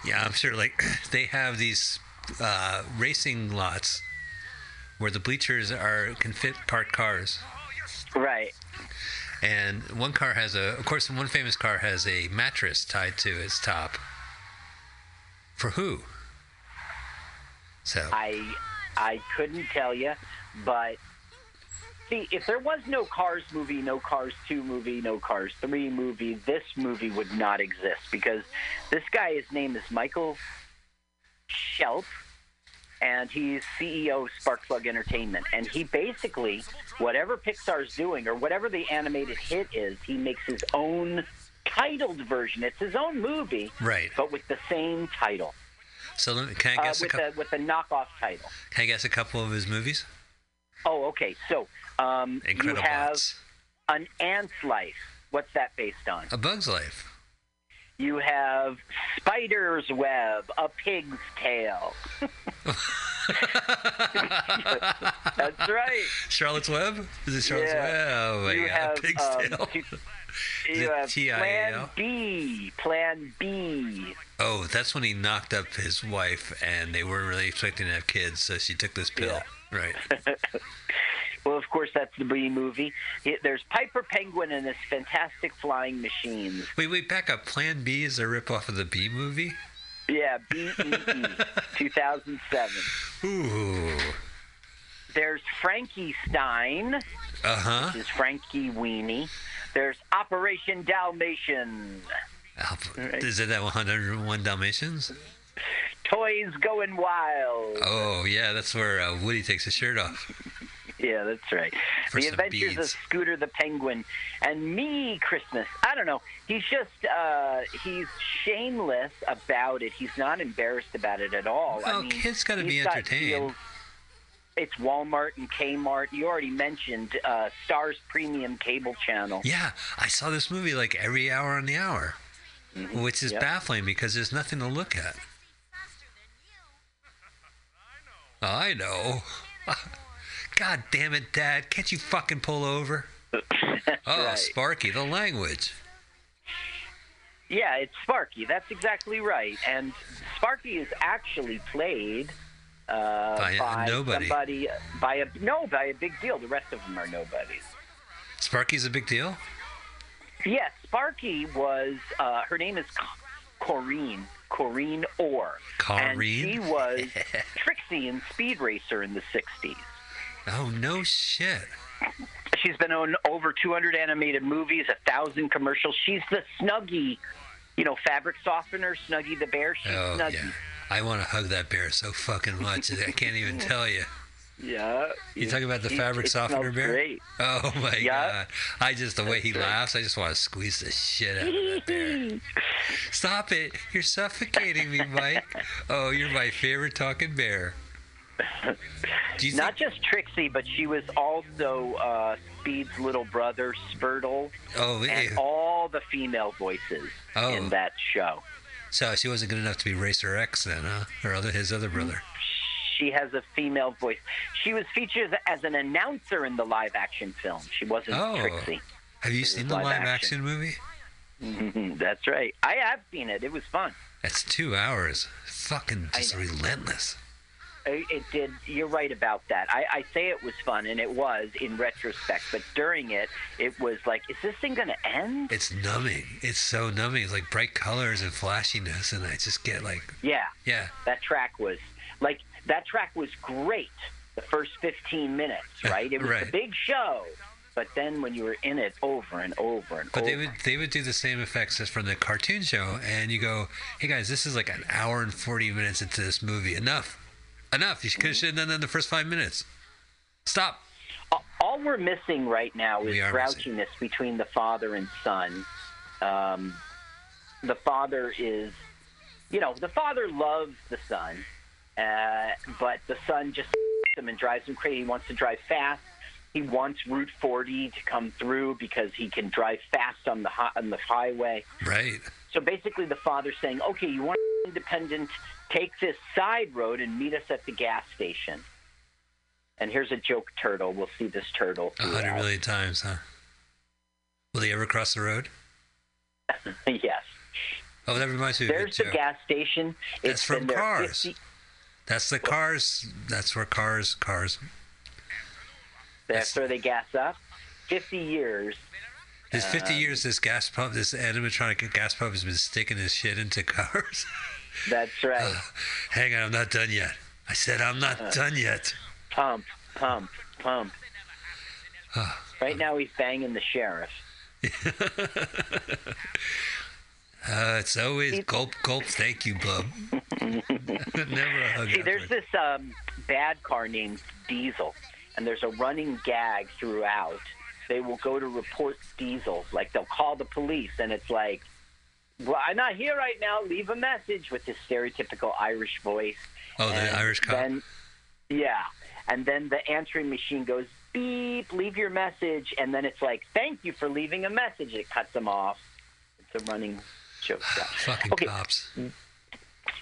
Yeah, I'm sure. Like they have these uh, racing lots where the bleachers are can fit parked cars. Right. And one car has a, of course, one famous car has a mattress tied to its top. For who? So I I couldn't tell you, but see, if there was no Cars movie, no Cars 2 movie, no Cars 3 movie, this movie would not exist because this guy, his name is Michael Shelp, and he's CEO of Sparkplug Entertainment. And he basically, whatever Pixar's doing or whatever the animated hit is, he makes his own titled version. It's his own movie, Right. but with the same title. So let me, can I Uh, guess a with, couple? with the knockoff title. Can I guess a couple of his movies? Oh, okay. So um, you have an ant's life. What's that based on? A Bug's Life. You have Spider's Web, A Pig's tail. That's right. Charlotte's Web? Is it Charlotte's Yeah. Web? Oh you god, have, Pig's um, Tail. you- you have Plan B. Plan B. Oh, that's when he knocked up his wife, and they weren't really expecting to have kids, so she took this pill. Right. Well, of course, that's the B movie. He- There's Piper Penguin and his fantastic flying machines. Wait, wait, back up. Plan B is a ripoff of the B movie. Yeah, B E E, 2007. Ooh. There's Frankie Stein. Uh huh. Which is Frankenweenie. There's Operation Dalmatian. Is it that 101 Dalmatians? Toys Going Wild. Oh yeah, that's where uh, Woody takes his shirt off. Yeah, that's right. For the some Adventures of. Scooter the Penguin and Me Christmas. I don't know. He's just uh, he's shameless about it. He's not embarrassed about it at all. I Well, mean, kids gotta be got entertained. deals- It's Walmart and Kmart. You already mentioned uh, Stars Premium Cable Channel. Yeah, I saw this movie like every hour on the hour, which is Yep. baffling because there's nothing to look at. I know. God damn it, Dad! Can't you fucking pull over? oh, right. Sparky, the language. Yeah, it's Sparky. That's exactly right. And Sparky is actually played uh, By a nobody. somebody by a no by a big deal. The rest of them are nobodies. Sparky's a big deal. Yes, Sparky was. Uh, her name is Corinne. Corinne Orr. And Corinne? she was Trixie in Speed Racer in the '60s. Oh no shit. She's been on over 200 animated movies, a thousand commercials. She's the Snuggle, you know, fabric softener, Snuggle the bear. She's Oh Snuggle. yeah. I want to hug that bear so fucking much. I can't even tell you. Yeah. You talking about the fabric softener bear? great. Oh my Yeah. god! I just the way he laughs, I just want to squeeze the shit out of that bear. Stop it! You're suffocating me, Mike. Oh, you're my favorite talking bear. Not just Trixie, but she was also uh, Speed's little brother, Spritle, Oh, and ew. all the female voices Oh. in that show. So she wasn't good enough to be Racer X then, huh? Or other his other brother. She has a female voice. She was featured as an announcer in the live-action film. She wasn't Oh. Trixie. Have you seen the live live action. action movie? Mhm, That's right. I have seen it. It was fun. That's two hours. Fucking just relentless. It it did. You're right about that. I, I say it was fun, and it was in retrospect. But during it, it was like, is this thing going to end? It's numbing. It's so numbing. It's like bright colors and flashiness, and I just get like, Yeah. yeah. That track was like that track was great. The first 15 minutes, right? It was Right. a big show. But then when you were in it over and over and But over, they would they would do the same effects as from the cartoon show, and you go, "Hey guys, this is like an hour and forty minutes into this movie. Enough, enough. You could have done that in the first five minutes. Stop." all we're missing right now is grouchiness between the father and son. Um, the father is, you know, the father loves the son, uh, but the son just him and drives him crazy. He wants to drive fast. He wants Route 40 to come through because he can drive fast on the on the highway. Right. So basically, the father's saying, "Okay, you want independent? Take this side road and meet us at the gas station." And here's a joke turtle. We'll see this turtle. A hundred million times, huh? Will they ever cross the road? yes. Oh, that reminds me of There's the too. gas station. That's It's from Cars. 50 That's the cars. That's where cars, cars. That's where they gas up. 50 years. This 50 Um, years, this gas pump, this animatronic gas pump has been sticking his shit into cars. That's right. Hang on, I'm not done yet. I said I'm not Uh. done yet. Pump, pump, pump. right now he's banging the sheriff. Uh, it's always gulp, gulp. Thank you, bub. Never a hug. See, there's this um, bad car named Diesel, and there's a running gag throughout. They will go to report Diesel, like they'll call the police, and it's like, "Well, I'm not here right now. Leave a message" with this stereotypical Irish voice. Oh, the Irish cop. Then, yeah, and then the answering machine goes beep, leave your message, and then it's like, "Thank you for leaving a message." It cuts them off. It's a running joke. Fucking okay, cops.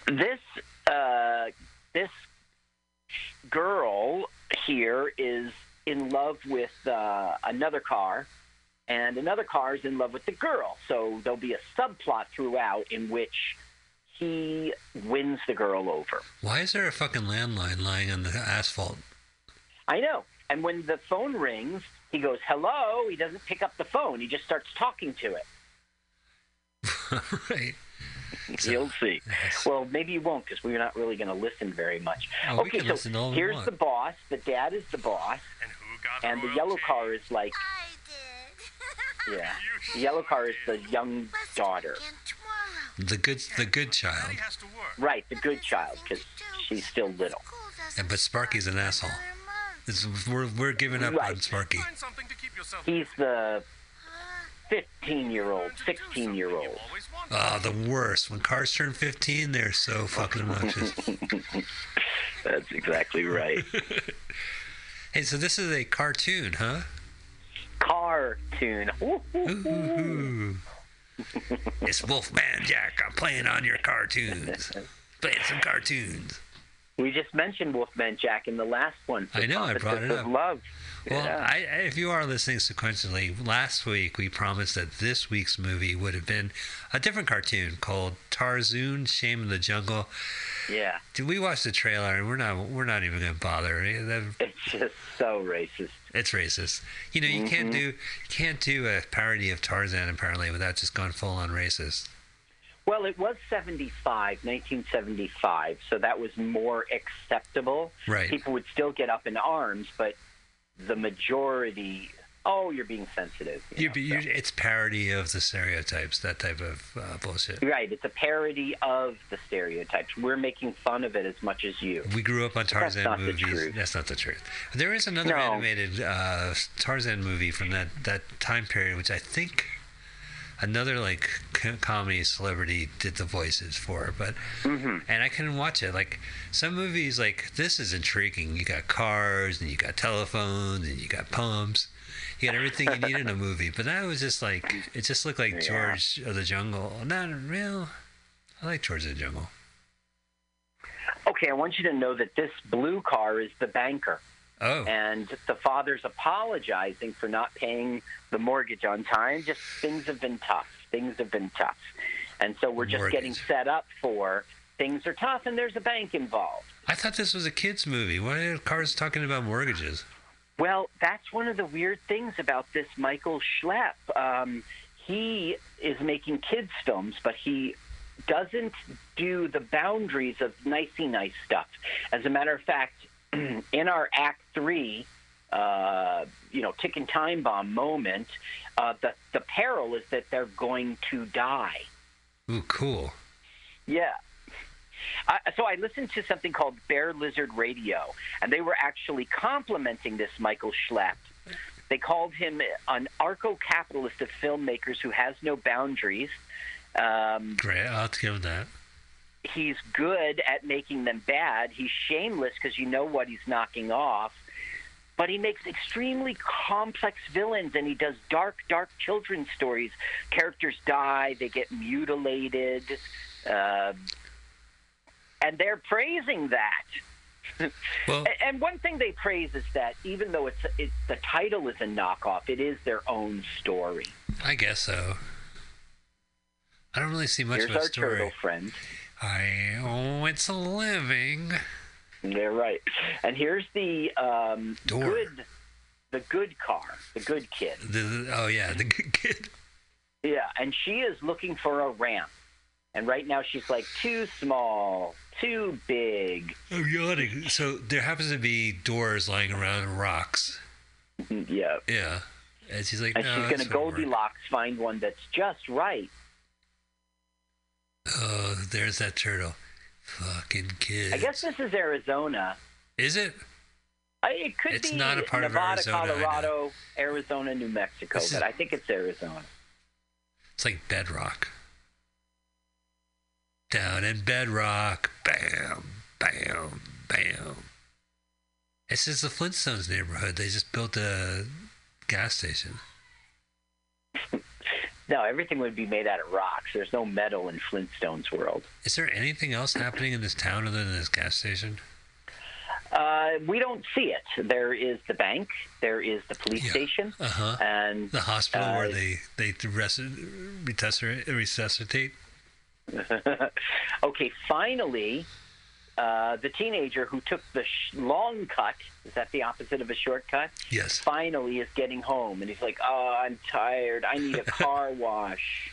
this uh, this girl here is in love with uh, another car, and another car is in love with the girl. So there'll be a subplot throughout in which he wins the girl over. Why is there a fucking landline lying on the asphalt? I know. And when the phone rings, he goes, "Hello." He doesn't pick up the phone. He just starts talking to it. right. You'll see. Well, maybe you won't because we're not really going to listen very much. Oh, okay, so listen all we here's the boss. The dad is the boss. And, who got the boss and the yellow car is like. Yeah. The yellow car is the young daughter. The good, the good child. Right, the good child because she's still little. And, but Sparky's an asshole. It's, we're we're giving up on Sparky. He's the 15 year old, 16 year old. Oh, ah, the worst. When cars turn 15, they're so fucking obnoxious. That's exactly right. hey, so this is a cartoon, huh? Ooh, ooh, Ooh. it's Wolfman Jack. I'm playing on your cartoons. Playing some cartoons. We just mentioned Wolfman Jack in the last one. I know, I brought it up. Love. Well, Yeah. I, I, if you are listening sequentially, last week we promised that this week's movie would have been a different cartoon called Tarzoon: Shame in the Jungle. Yeah. Did we watch the trailer? And we're not. We're not even going to bother. It's just so racist. It's racist. You know, you can't Mhm. do you can't do a parody of Tarzan apparently without just going full on racist. Well, it was 75, 1975, so that was more acceptable. Right. People would still get up in arms, but the majority, oh, you're being sensitive. You, you, it's parody of the stereotypes, that type of uh, bullshit. Right, it's a parody of the stereotypes. We're making fun of it as much as you. We grew up on that's Tarzan the movies. That's not the truth. There is another No. animated uh, Tarzan movie from that, that time period, which I think another like comedy celebrity did the voices for. But Mm-hmm. and I couldn't watch it. Like some movies, like this is intriguing. You got cars and you got telephones and you got pumps. You got everything you need in a movie. But that was just like it just looked like Yeah. George of the Jungle. Not real. I like George of the Jungle. Okay, I want you to know that this blue car is the banker. Oh. And the father's apologizing for not paying the mortgage on time. Just things have been tough. Things have been tough. And so we're just Mortgage. getting set up for things are tough and there's a bank involved. I thought this was a kids movie. Why are cars talking about mortgages? Well, that's one of the weird things about this Michael Schlepp. Um, he is making kids' films, but he doesn't do the boundaries of nicey nice stuff. As a matter of fact, in our Act Three, uh, you know, ticking time bomb moment, uh, the the peril is that they're going to die. Ooh, cool. Yeah. Uh, so I listened to something called Bear Lizard Radio, and they were actually complimenting this Michael Schlepp. They called him an arco-capitalist of filmmakers who has no boundaries. Um, Great. I'll give that. he's good at making them bad. He's shameless because you know what he's knocking off. But he makes extremely complex villains, and he does dark, dark children's stories. Characters die, they get mutilated, uh, and they're praising that. Well, and one thing they praise is that even though it's, it's the title is a knockoff, it is their own story. I guess so. I don't really see much Here's of a our story. turtle friend. I oh, it's a living. They're right. And here's the um, Door. good, the good car, the good kid. The, the- oh yeah, the good kid. Yeah, and she is looking for a ramp. And right now she's like too small, too big. Oh, I'm yawning. So there happens to be doors lying around and rocks. Mm, yeah. Yeah. And she's like, And no, she's going to gonna work." Goldilocks find one that's just right. Oh, there's that turtle. Fucking kid. I guess this is Arizona. Is it? I, it could It's be not a part of Nevada, Arizona, Colorado, Arizona, New Mexico, This is- but I think it's Arizona. It's like bedrock. Down in bedrock. Bam, bam, bam. This is the Flintstones neighborhood. They just built a gas station. No, everything would be made out of rocks. There's no metal in Flintstones world. Is there anything else happening in this town other than this gas station? Uh, we don't see it. There is the bank. There is the police station. Uh-huh. And The hospital uh, where they they resusc- resuscitate. resuscitate. okay, finally, uh, the teenager who took the sh- long cut is that the opposite of a shortcut? Yes. Finally, is getting home, and he's like, "Oh, I'm tired. I need a car wash."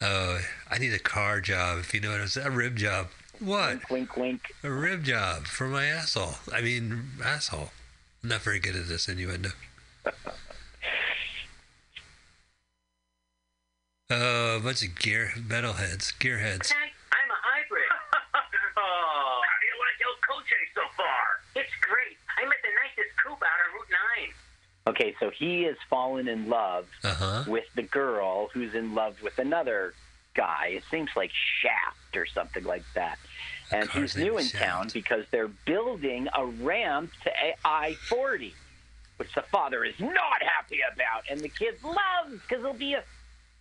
Oh, I need a car job. If you know what I'm saying, a rib job. What? Wink, wink. A rib job for my asshole. I mean, asshole. I'm not very good at this innuendo. Oh, a bunch of gear metalheads, gearheads. I'm a hybrid. oh. How do you like El Coche so far? It's great. I'm at the nicest coupe out on Route 9. Okay, so he has fallen in love Uh-huh. with the girl who's in love with another guy. It seems like Shaft or something like that. And he's new in town because they're building a ramp to I 40, which the father is not happy about. And the kid loves because it'll be a.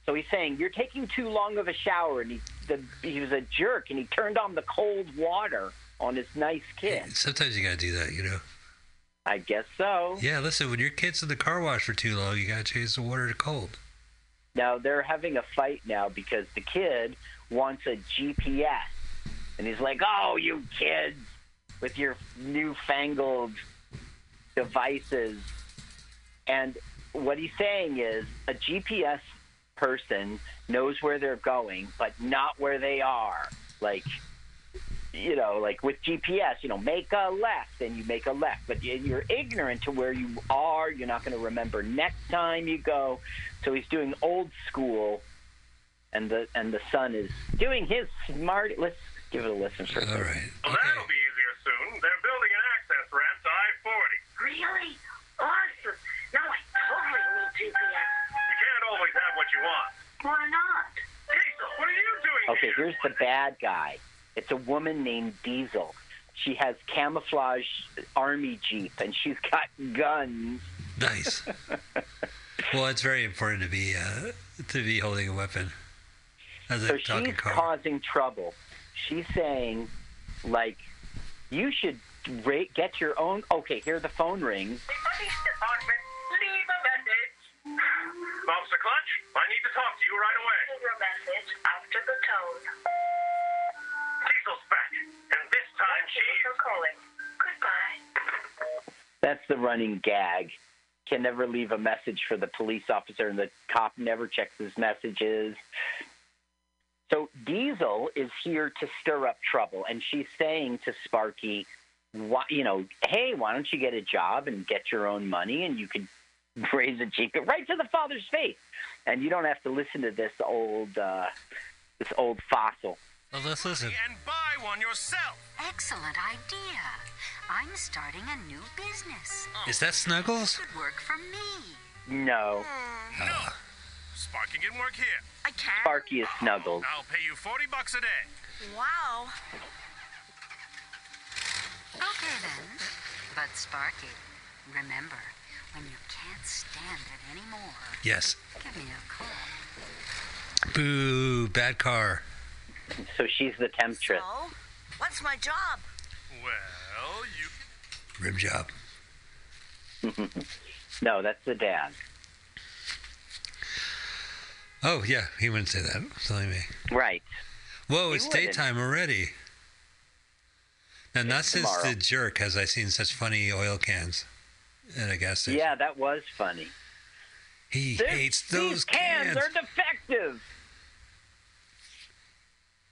So he's saying, You're taking too long of a shower. And he, the, he was a jerk and he turned on the cold water. on his nice kid. Sometimes you gotta do that, you know. I guess so. Yeah, listen, when your kid's in the car wash for too long, you gotta change the water to cold. Now they're having a fight now because the kid wants a GPS, and he's like, "Oh, you kids with your newfangled devices." And what he's saying is a GPS person knows where they're going, but not where they are. Like, you know, like with GPS, you know, make a left and you make a left, but you- you're ignorant to where you are. You're not going to remember next time you go. So he's doing old school, and the and the son is doing his smart. Let's give it a listen for a second. All right. Well, that'll be easier soon. They're building an access ramp to I-40. Really? Awesome. Now I totally need GPS. What you want. Why not? Diesel, what are you doing Okay, here? here's the bad guy. It's a woman named Diesel. She has camouflage army jeep, and she's got guns. Nice. well, it's very important to be uh, to be holding a weapon as So talking she's car. causing trouble. She's saying, like, you should ra- get your own. Okay, here the phone rings. Police department, leave a message. Officer Clutch, I need to talk to you right away. Leave your message after the tone. Diesel's back, and this time Thank you she's... for calling. Goodbye. That's the running gag. Can never leave a message for the police officer, and the cop never checks his messages. So Diesel is here to stir up trouble, and she's saying to Sparky, why, you know, hey, why don't you get a job and get your own money, and you could raise a jeep right to the father's face, and you don't have to listen to this old, uh, this old fossil. Well, let's listen. And buy one yourself. Excellent idea. I'm starting a new business. Is that Snuggles? Could work for me. No, No. Sparky can work here. I can't. Sparky is Snuggles. I'll pay you 40 bucks a day. Wow. Okay then. But Sparky, remember, when you can't stand it anymore, Yes. give me a call. Boo! Bad car. So she's the temptress. So, what's my job? Well, you Rim job. no, that's the dad. Oh yeah, he wouldn't say that. Silly me. Right. Whoa, He it's wouldn't. daytime already. Now, not It's since the jerk has I seen such funny oil cans at a gas station. Yeah, that was funny. He This- hates these those cans, cans. are defective.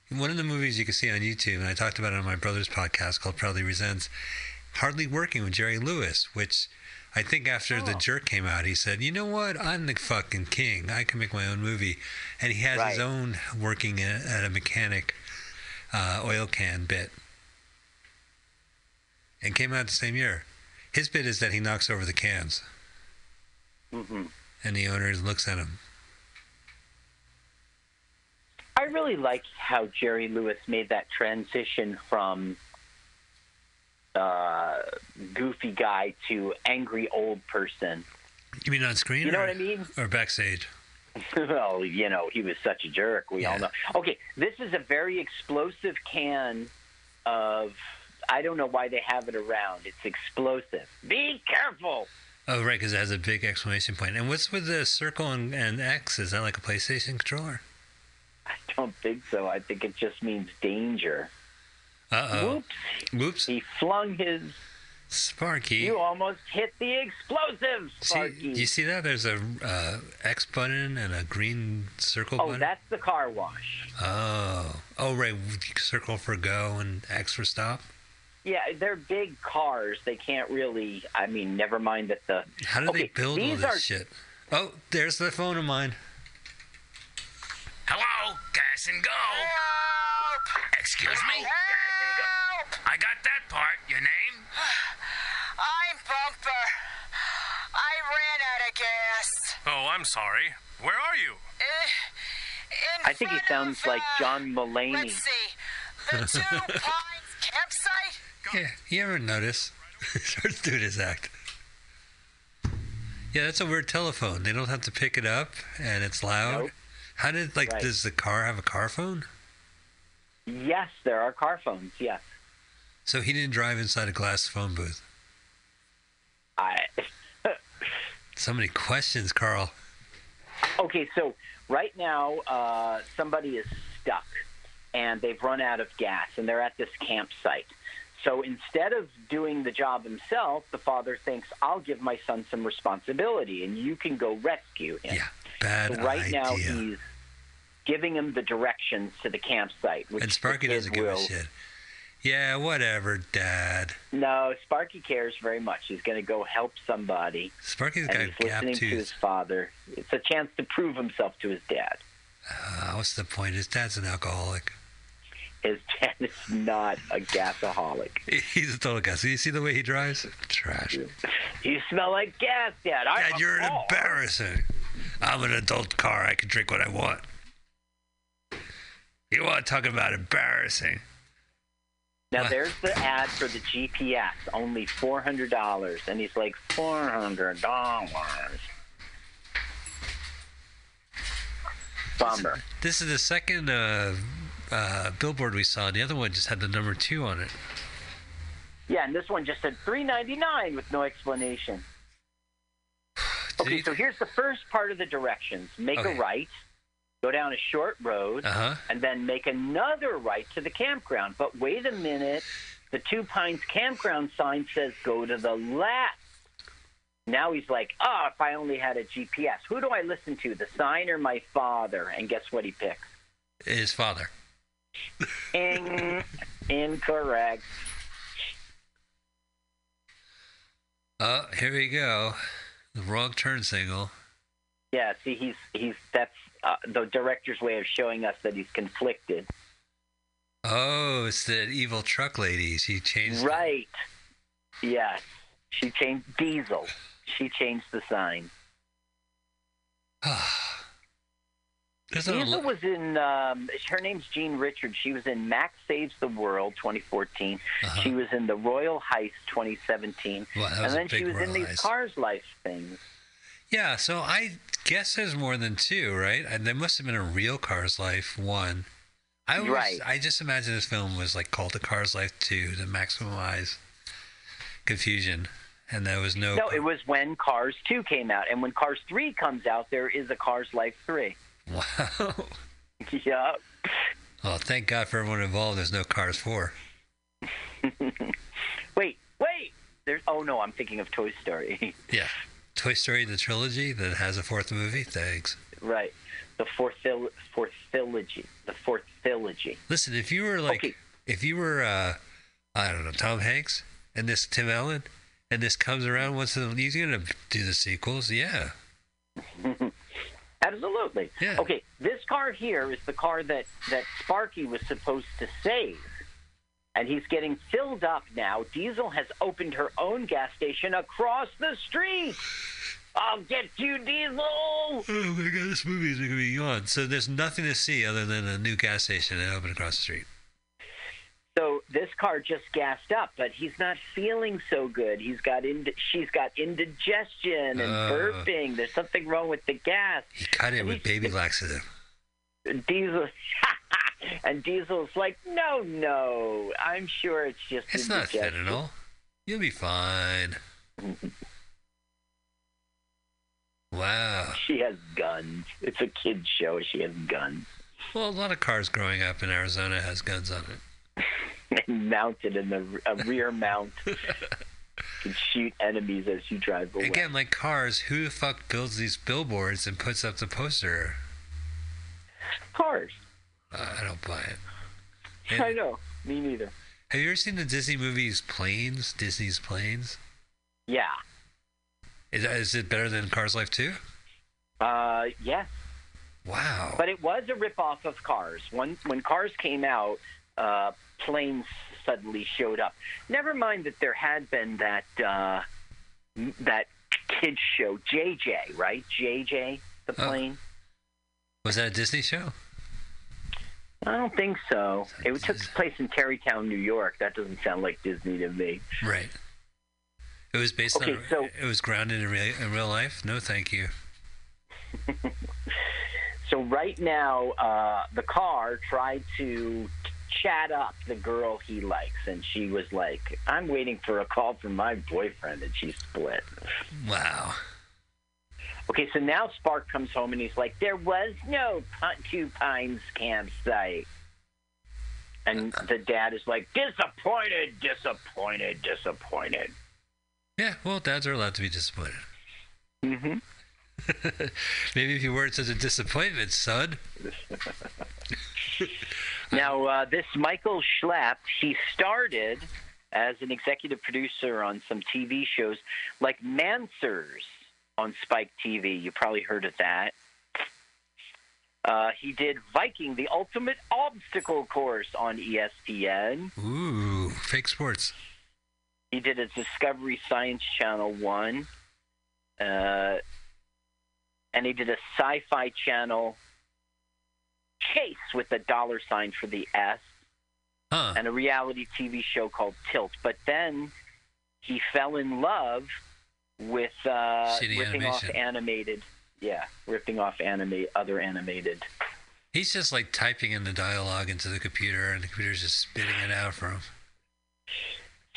One of the movies you can see on YouTube, and I talked about it on my brother's podcast called Proudly Resents, Hardly Working with Jerry Lewis, which I think after Oh. The Jerk came out, he said, you know what? I'm the fucking king. I can make my own movie. And he has his own working at, at a mechanic uh, oil can bit. And came out the same year. His bit is that he knocks over the cans, hmm and the owner looks at him. I really like how Jerry Lewis made that transition from uh, goofy guy to angry old person. You mean on screen? You know or, what I mean? Or backstage? well, you know, he was such a jerk. We all know. Okay, this is a very explosive can of. I don't know why they have it around. It's explosive. Be careful. Oh, right, because it has a big exclamation point. And what's with the circle and, and X? Is that like a PlayStation controller? I don't think so. I think it just means danger. Uh oh. Whoops. Whoops. He flung his. Sparky. You almost hit the explosive, See, Sparky. you see that? There's a uh, X button and a green circle oh, button. that's the car wash. Oh, oh, right. Circle for go and X for stop. Yeah, they're big cars. They can't really. I mean, never mind that the. How do okay, they build all this are, shit? Oh, there's the phone of mine. Hello, gas and go. Excuse me? I got that part. Your name? I'm Bumper. I ran out of gas. Oh, I'm sorry. Where are you? Uh, in I think he sounds of, like uh, John Mulaney. Let's see. The Two Pines campsite? Yeah, you ever notice? Starts doing his act. Yeah, that's a weird telephone. They don't have to pick it up, and it's loud. Nope. How did like Right. does the car have a car phone? Yes, there are car phones. Yes. So he didn't drive inside a glass phone booth. I So many questions, Carl. Okay, so right now uh, somebody is stuck and they've run out of gas and they're at this campsite. So instead of doing the job himself, the father thinks, I'll give my son some responsibility and you can go rescue him. Yeah, bad so right now he's giving him the directions to the campsite. Which and Sparky doesn't give a shit. Yeah, whatever, Dad. No, Sparky cares very much. He's going to go help somebody. Sparky's got he's listening to his father. It's a chance to prove himself to his dad. Uh, what's the point? His dad's an alcoholic. His dad is not a gasaholic. He's a total gas. Do you see the way he drives? Trash. You smell like gas, Dad. I, Dad, you're embarrassing. I'm an adult car. I can drink what I want. You want to talk about embarrassing? Now there's the ad for the GPS, only four hundred dollars, and he's like four hundred dollars. Bummer. This is the second uh, uh, billboard we saw. The other one just had the number two on it. Yeah, and this one just said three ninety nine with no explanation. Okay, so here's the first part of the directions. Make Okay. a right, go down a short road, Uh-huh. and then make another right to the campground. But wait a minute, the Two Pines campground sign says go to the left. Now he's like, oh, if I only had a GPS, who do I listen to, the sign or my father? And guess what he picks? His father. In- incorrect. Oh, here we go. The wrong turn signal. Yeah, see, he's he's that's uh, the director's way of showing us that he's conflicted. Oh, it's the evil truck lady. She changed. Right. Yes. She changed Diesel. She changed the sign. There's not a was in. Um, her name's Jean Richards. She was in Max Saves the World 2014. She was in The Royal Heist 2017, Uh-huh. Wow, that and then she was in these Heist. Cars Life things. Yeah, so I guess there's more than two, right? And there must have been a real Cars Life one. I always, Right. I just imagine this film was like called The Cars Life Two to maximize confusion, and there was no. No, it was when Cars 2 came out, and when Cars 3 comes out, there is a Cars Life 3. Wow. yeah. Oh, thank God for everyone involved. There's no Cars Four. Wait, wait. There's. Oh no, I'm thinking of Toy Story. Yeah. Toy Story the trilogy that has a fourth movie. Thanks. right. The fourth phil- fourth trilogy. The fourth trilogy. Listen, if you were like, if you were, uh, I don't know, Tom Hanks and this Tim Allen, and this comes around once in a he's gonna do the sequels. Yeah. Absolutely. Yeah. Okay, this car here is the car that that Sparky was supposed to save. And he's getting filled up now. Diesel has opened her own gas station across the street. I'll get you, Diesel. Oh my God, this movie is gonna be on. So there's nothing to see other than a new gas station that opened across the street. So this car just gassed up, but he's not feeling so good. He's got ind- she's got indigestion and Uh. burping. There's something wrong with the gas. He cut it with baby laxative. Diesel and Diesel's like, no, no, I'm sure it's just It's not indigestion." fentanyl. You'll be fine. Wow. She has guns. It's a kid's show. She has guns Well, a lot of cars growing up in Arizona has guns on it. mounted in the a rear mount. Can shoot enemies as you drive away. Again, like cars, who the fuck builds these billboards and puts up the poster? Cars. Uh, I don't buy it. I know. Me neither. Have you ever seen the Disney movies Planes? Disney's Planes? Yeah. Is, is it better than Cars Life 2? Uh, yes. Wow. But it was a ripoff of Cars. When when Cars came out, uh, planes suddenly showed up. Never mind that there had been that uh, that kids show JJ, right? JJ the Oh. plane. Was that a Disney show? I don't think so. It took place in Tarrytown, New York. That doesn't sound like Disney to me. Right. It was based Okay, on. so- it was grounded in real, in real life. No, thank you. So right now, uh, the car tried to chat up the girl he likes, and she was like, "I'm waiting for a call from my boyfriend," and she split. Wow. Okay, so now Spark comes home and he's like, "There was no Two Pines campsite," and the dad is like, "Disappointed, disappointed, disappointed." Yeah, well, dads are allowed to be disappointed. Mm-hmm. Maybe if you weren't such a disappointment, son. Now, uh, this Michael Schlapp, he started as an executive producer on some TV shows like Manswers on Spike TV. You probably heard of that. Uh, he did Viking, the ultimate obstacle course on ESPN. Ooh, fake sports. He did a Discovery Science Channel one, uh, and he did a Sci-Fi Channel Chase with a dollar sign for the S, and a reality TV show called Tilt. But then he fell in love with uh, ripping off animated, yeah, ripping off anime other animated. He's just like typing in the dialogue into the computer, and the computer's just spitting it out for him.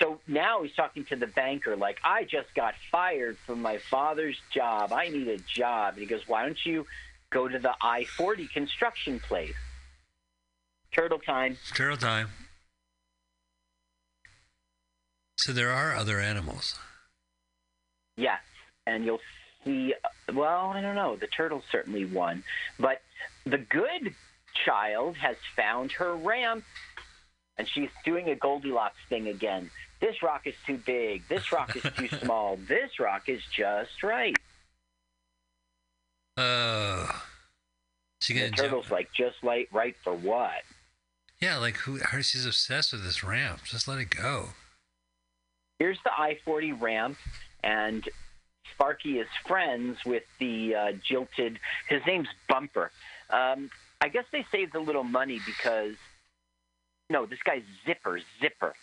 So now he's talking to the banker, like, I just got fired from my father's job. I need a job. And he goes, Why don't you go to the I 40 construction place? Turtle time. Turtle time. So there are other animals. Yes. And you'll see, well, I don't know. The turtle's certainly one. But the good child has found her ramp. And she's doing a Goldilocks thing again. This rock is too big. This rock is too small. This rock is just right. Oh. She And gonna jump? turtle's like, just like right for what? Yeah, like who? She's obsessed with this ramp. Just let it go. Here's the I 40 ramp, and Sparky is friends with the uh, jilted. His name's Bumper. Um, I guess they saved a little money because. No, this guy's Zipper. Zipper.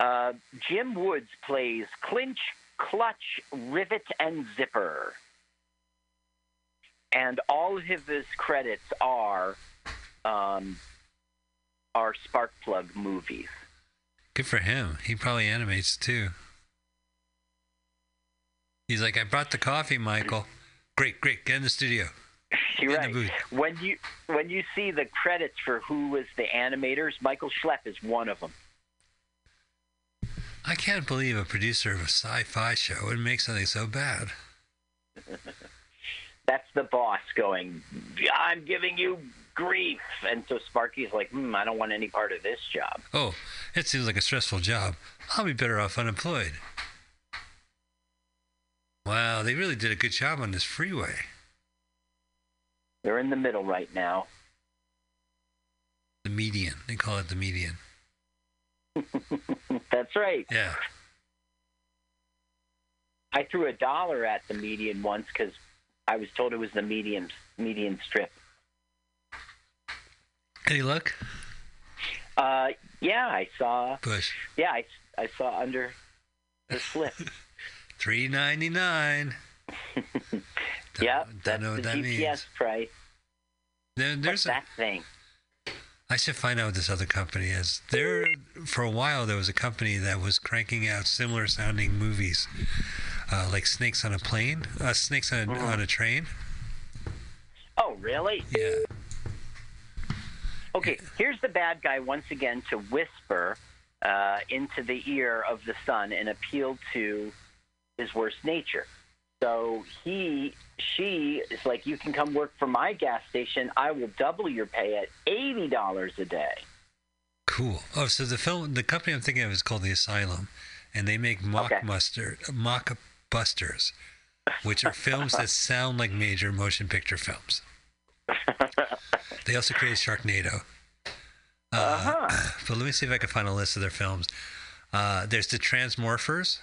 Uh, Jim Woods plays Clinch, Clutch, Rivet, and Zipper. And all of his credits are um, are Sparkplug movies. Good for him. He probably animates too. He's like, I brought the coffee, Michael. Great, great. Get in the studio. You're right. When you when you see the credits for who was the animators, Michael Schlepp is one of them. I can't believe a producer of a sci-fi show would make something so bad. That's the boss going. I'm giving you grief, and so Sparky's like, hmm, I don't want any part of this job. Oh, it seems like a stressful job. I'll be better off unemployed. Wow, they really did a good job on this freeway. They're in the middle right now. The median. They call it the median. That's right. Yeah. I threw a dollar at the median once because I was told it was the median median strip. Any luck? Uh, yeah, I saw. Push. Yeah, I, I saw under the slip. Three ninety nine. yep, don't that's know what the that GPS means. price. There, What's there's a, that thing? I should find out what this other company is. There, for a while, there was a company that was cranking out similar sounding movies, uh, like Snakes on a Plane, uh, Snakes on a, Uh-huh. on a Train. Oh, really? Yeah. Okay, here's the bad guy once again to whisper uh, into the ear of the son and appeal to his worst nature. So he, she is like, you can come work for my gas station. I will double your pay at eighty dollars a day. Cool. Oh, so the film, the company I'm thinking of is called The Asylum, and they make mock muster, mock busters, which are films that sound like major motion picture films. they also created Sharknado. Uh, huh. But let me see if I can find a list of their films. Uh, there's the Transmorphers.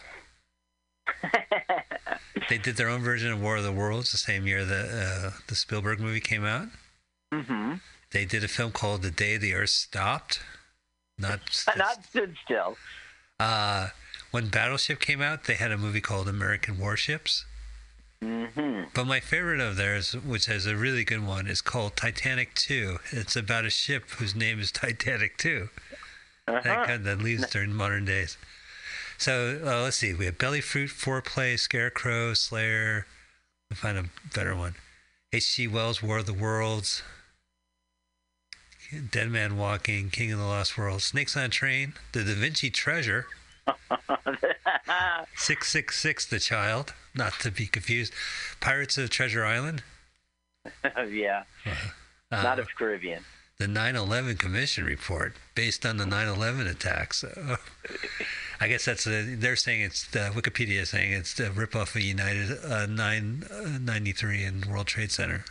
they did their own version of War of the Worlds the same year the uh, the Spielberg movie came out. Mm-hmm. They did a film called The Day the Earth Stopped. Not Not stood still. uh, when Battleship came out, they had a movie called American Warships. Mm-hmm. But my favorite of theirs, which is a really good one, is called Titanic 2. It's about a ship whose name is Titanic 2. That Uh-huh. kind that leaves during modern days. So uh, let's see. We have Belly Fruit, Foreplay, Scarecrow, Slayer. Let find a better one. H.G. Wells' War of the Worlds. Dead Man Walking, King of the Lost World, Snakes on a Train, The Da Vinci Treasure, 666 The Child, not to be confused, Pirates of Treasure Island, yeah. uh, Not of Caribbean. the 9/11 Commission report based on the 9/11 attacks. Uh, I guess that's a, they're saying it's the Wikipedia is saying it's the ripoff of United uh, 993 and World Trade Center.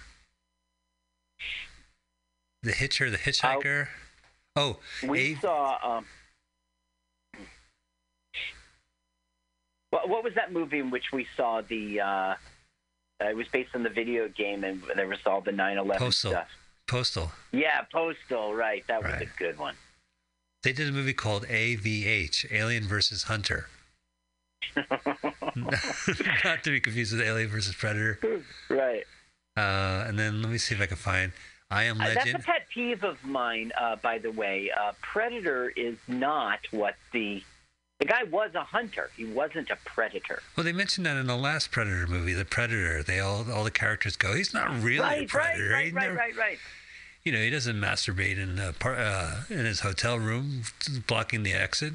The Hitcher, the Hitchhiker. oh, We saw. Um, what, what was that movie in which we saw the? Uh, it was based on the video game, and there was all the 9/11 Postal. stuff. Postal. Yeah, Postal. Right, that was a good one. They did a movie called AVH, Alien versus Hunter. Not to be confused with Alien versus Predator. Right. Uh, and then let me see if I can find I Am Uh, that's a pet peeve of mine, uh, by the way. Uh, Predator is not what the the guy was a hunter. He wasn't a predator. Well, they mentioned that in the last Predator movie, The Predator. They all all the characters go, he's not really a predator. right, He right, never- right, right, right. You know, he doesn't masturbate in uh, par- uh, in his hotel room, blocking the exit.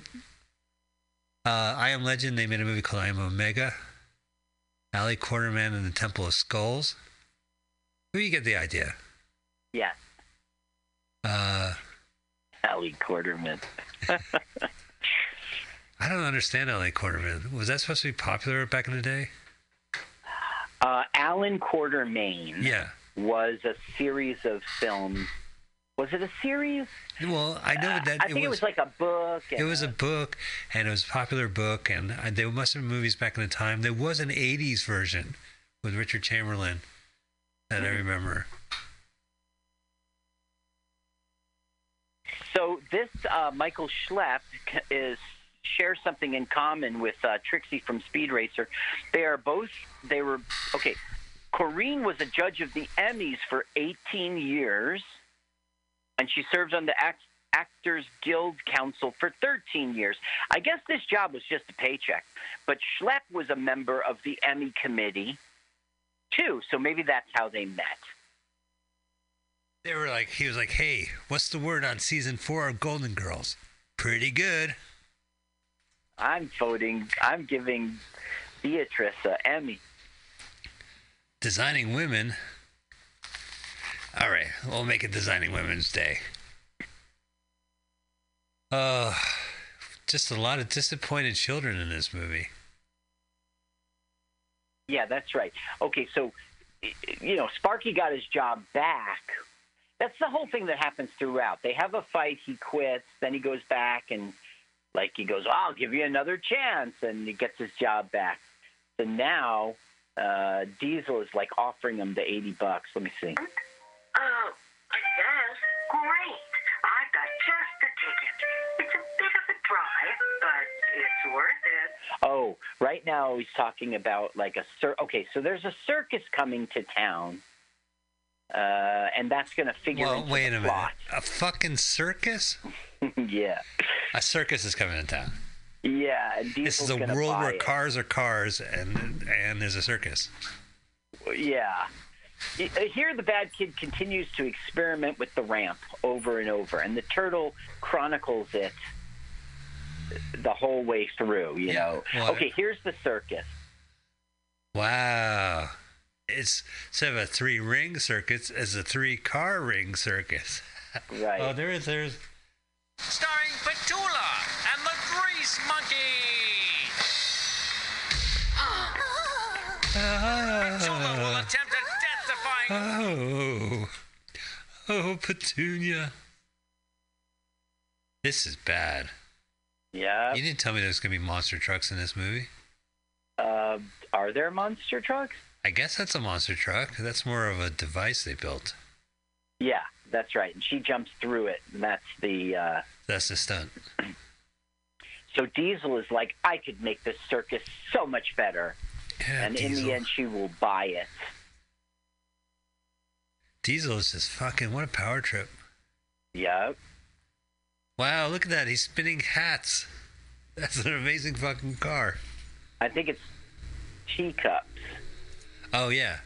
Uh, I Am Legend. They made a movie called I Am Omega. Ali Quarterman and the Temple of Skulls. Who you get the idea. Yeah, Uh, Allie Quarterman. I don't understand LA Quarterman. Was that supposed to be popular back in the day? Uh, Allan Quatermain Yeah. was a series of films. Was it a series? Well, I know that I think it was, like a book. It was a book, and it was a popular book, and uh, there must have been movies back in the time. There was an '80s version with Richard Chamberlain that I remember. So this uh, Michael Schlepp is shares something in common with uh, Trixie from Speed Racer. They are both. They were okay. Corinne was a judge of the Emmys for 18 years, and she served on the Act- Actors Guild Council for 13 years. I guess this job was just a paycheck, but Schlepp was a member of the Emmy committee too. So maybe that's how they met. They were like, he was like, "Hey, what's the word on season four of Golden Girls? Pretty good." I'm voting. I'm giving Beatrice an Emmy. Designing women. All right, we'll make it Designing Women's Day. Uh, just a lot of disappointed children in this movie. Yeah, that's right. Okay, so you know, Sparky got his job back. That's the whole thing that happens throughout. They have a fight, he quits, then he goes back and like he goes, "I'll give you another chance," and he gets his job back. So now uh, Diesel is like offering him the eighty bucks. Let me see. Oh, I guess. Great. I've got just the ticket. It's a bit of a drive, but it's worth it. Oh, right now he's talking about like a cir- okay. So there's a circus coming to town, uh, and that's going to figure Well, into wait the a minute. A fucking circus? yeah. A circus is coming to town. Yeah, and This is a world where it. cars are cars and and there's a circus. Yeah. Uh, Here, the bad kid continues to experiment with the ramp over and over, and the turtle chronicles it the whole way through. You know. well, okay, here's the circus. Wow. It's instead of a three ring circus, it's a three car ring circus. Right. Oh, there is there's Starring Petula and the Grease Monkey. Petula will attempt a death-defying. Oh. Oh, Petunia. This is bad. Yeah. You didn't tell me there's gonna be monster trucks in this movie. Uh, are there monster trucks? I guess that's a monster truck. That's more of a device they built. Yeah, that's right. And she jumps through it, and that's the. Uh, That's the stunt. so Diesel is like, I could make this circus so much better. Yeah, and in the end, she will buy it. Diesel is just fucking what a power trip. Yep. Wow, look at that. He's spinning hats. That's an amazing fucking car. I think it's teacups. Oh yeah.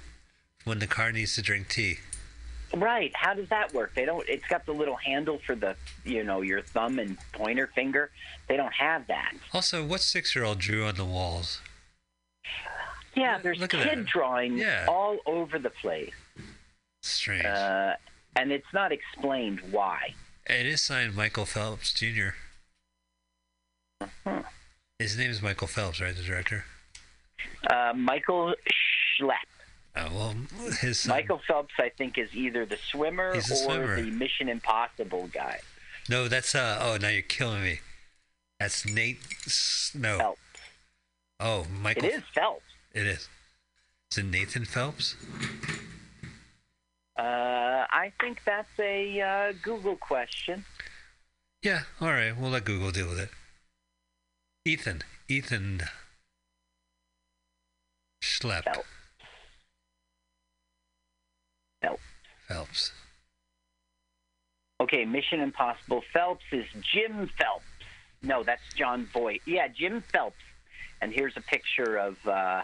When the car needs to drink tea. Right. How does that work? They don't. It's got the little handle for the, you know, your thumb and pointer finger. They don't have that. Also, what six year old drew on the walls? Yeah, there's Look kid drawings Yeah. all over the place, Strange. uh, and it's not explained why. it is signed Michael Phelps Jr. Uh-huh. His name is Michael Phelps, right? The director. Uh, Michael Schlepp. Oh well, his son. Michael Phelps, I think, is either the swimmer or swimmer. the Mission Impossible guy. No, that's uh. Oh, now you're killing me. That's Nate. S- No. Phelps. Oh, Michael. It is Phelps. It is. Is it Nathan Phelps? Uh, I think that's a uh, Google question. Yeah. All right. We'll let Google deal with it. Ethan. Ethan. Schlepp. Phelps. Phelps. Okay, Mission Impossible Phelps is Jim Phelps. No, that's Jon Voight. Yeah, Jim Phelps. And here's a picture of uh,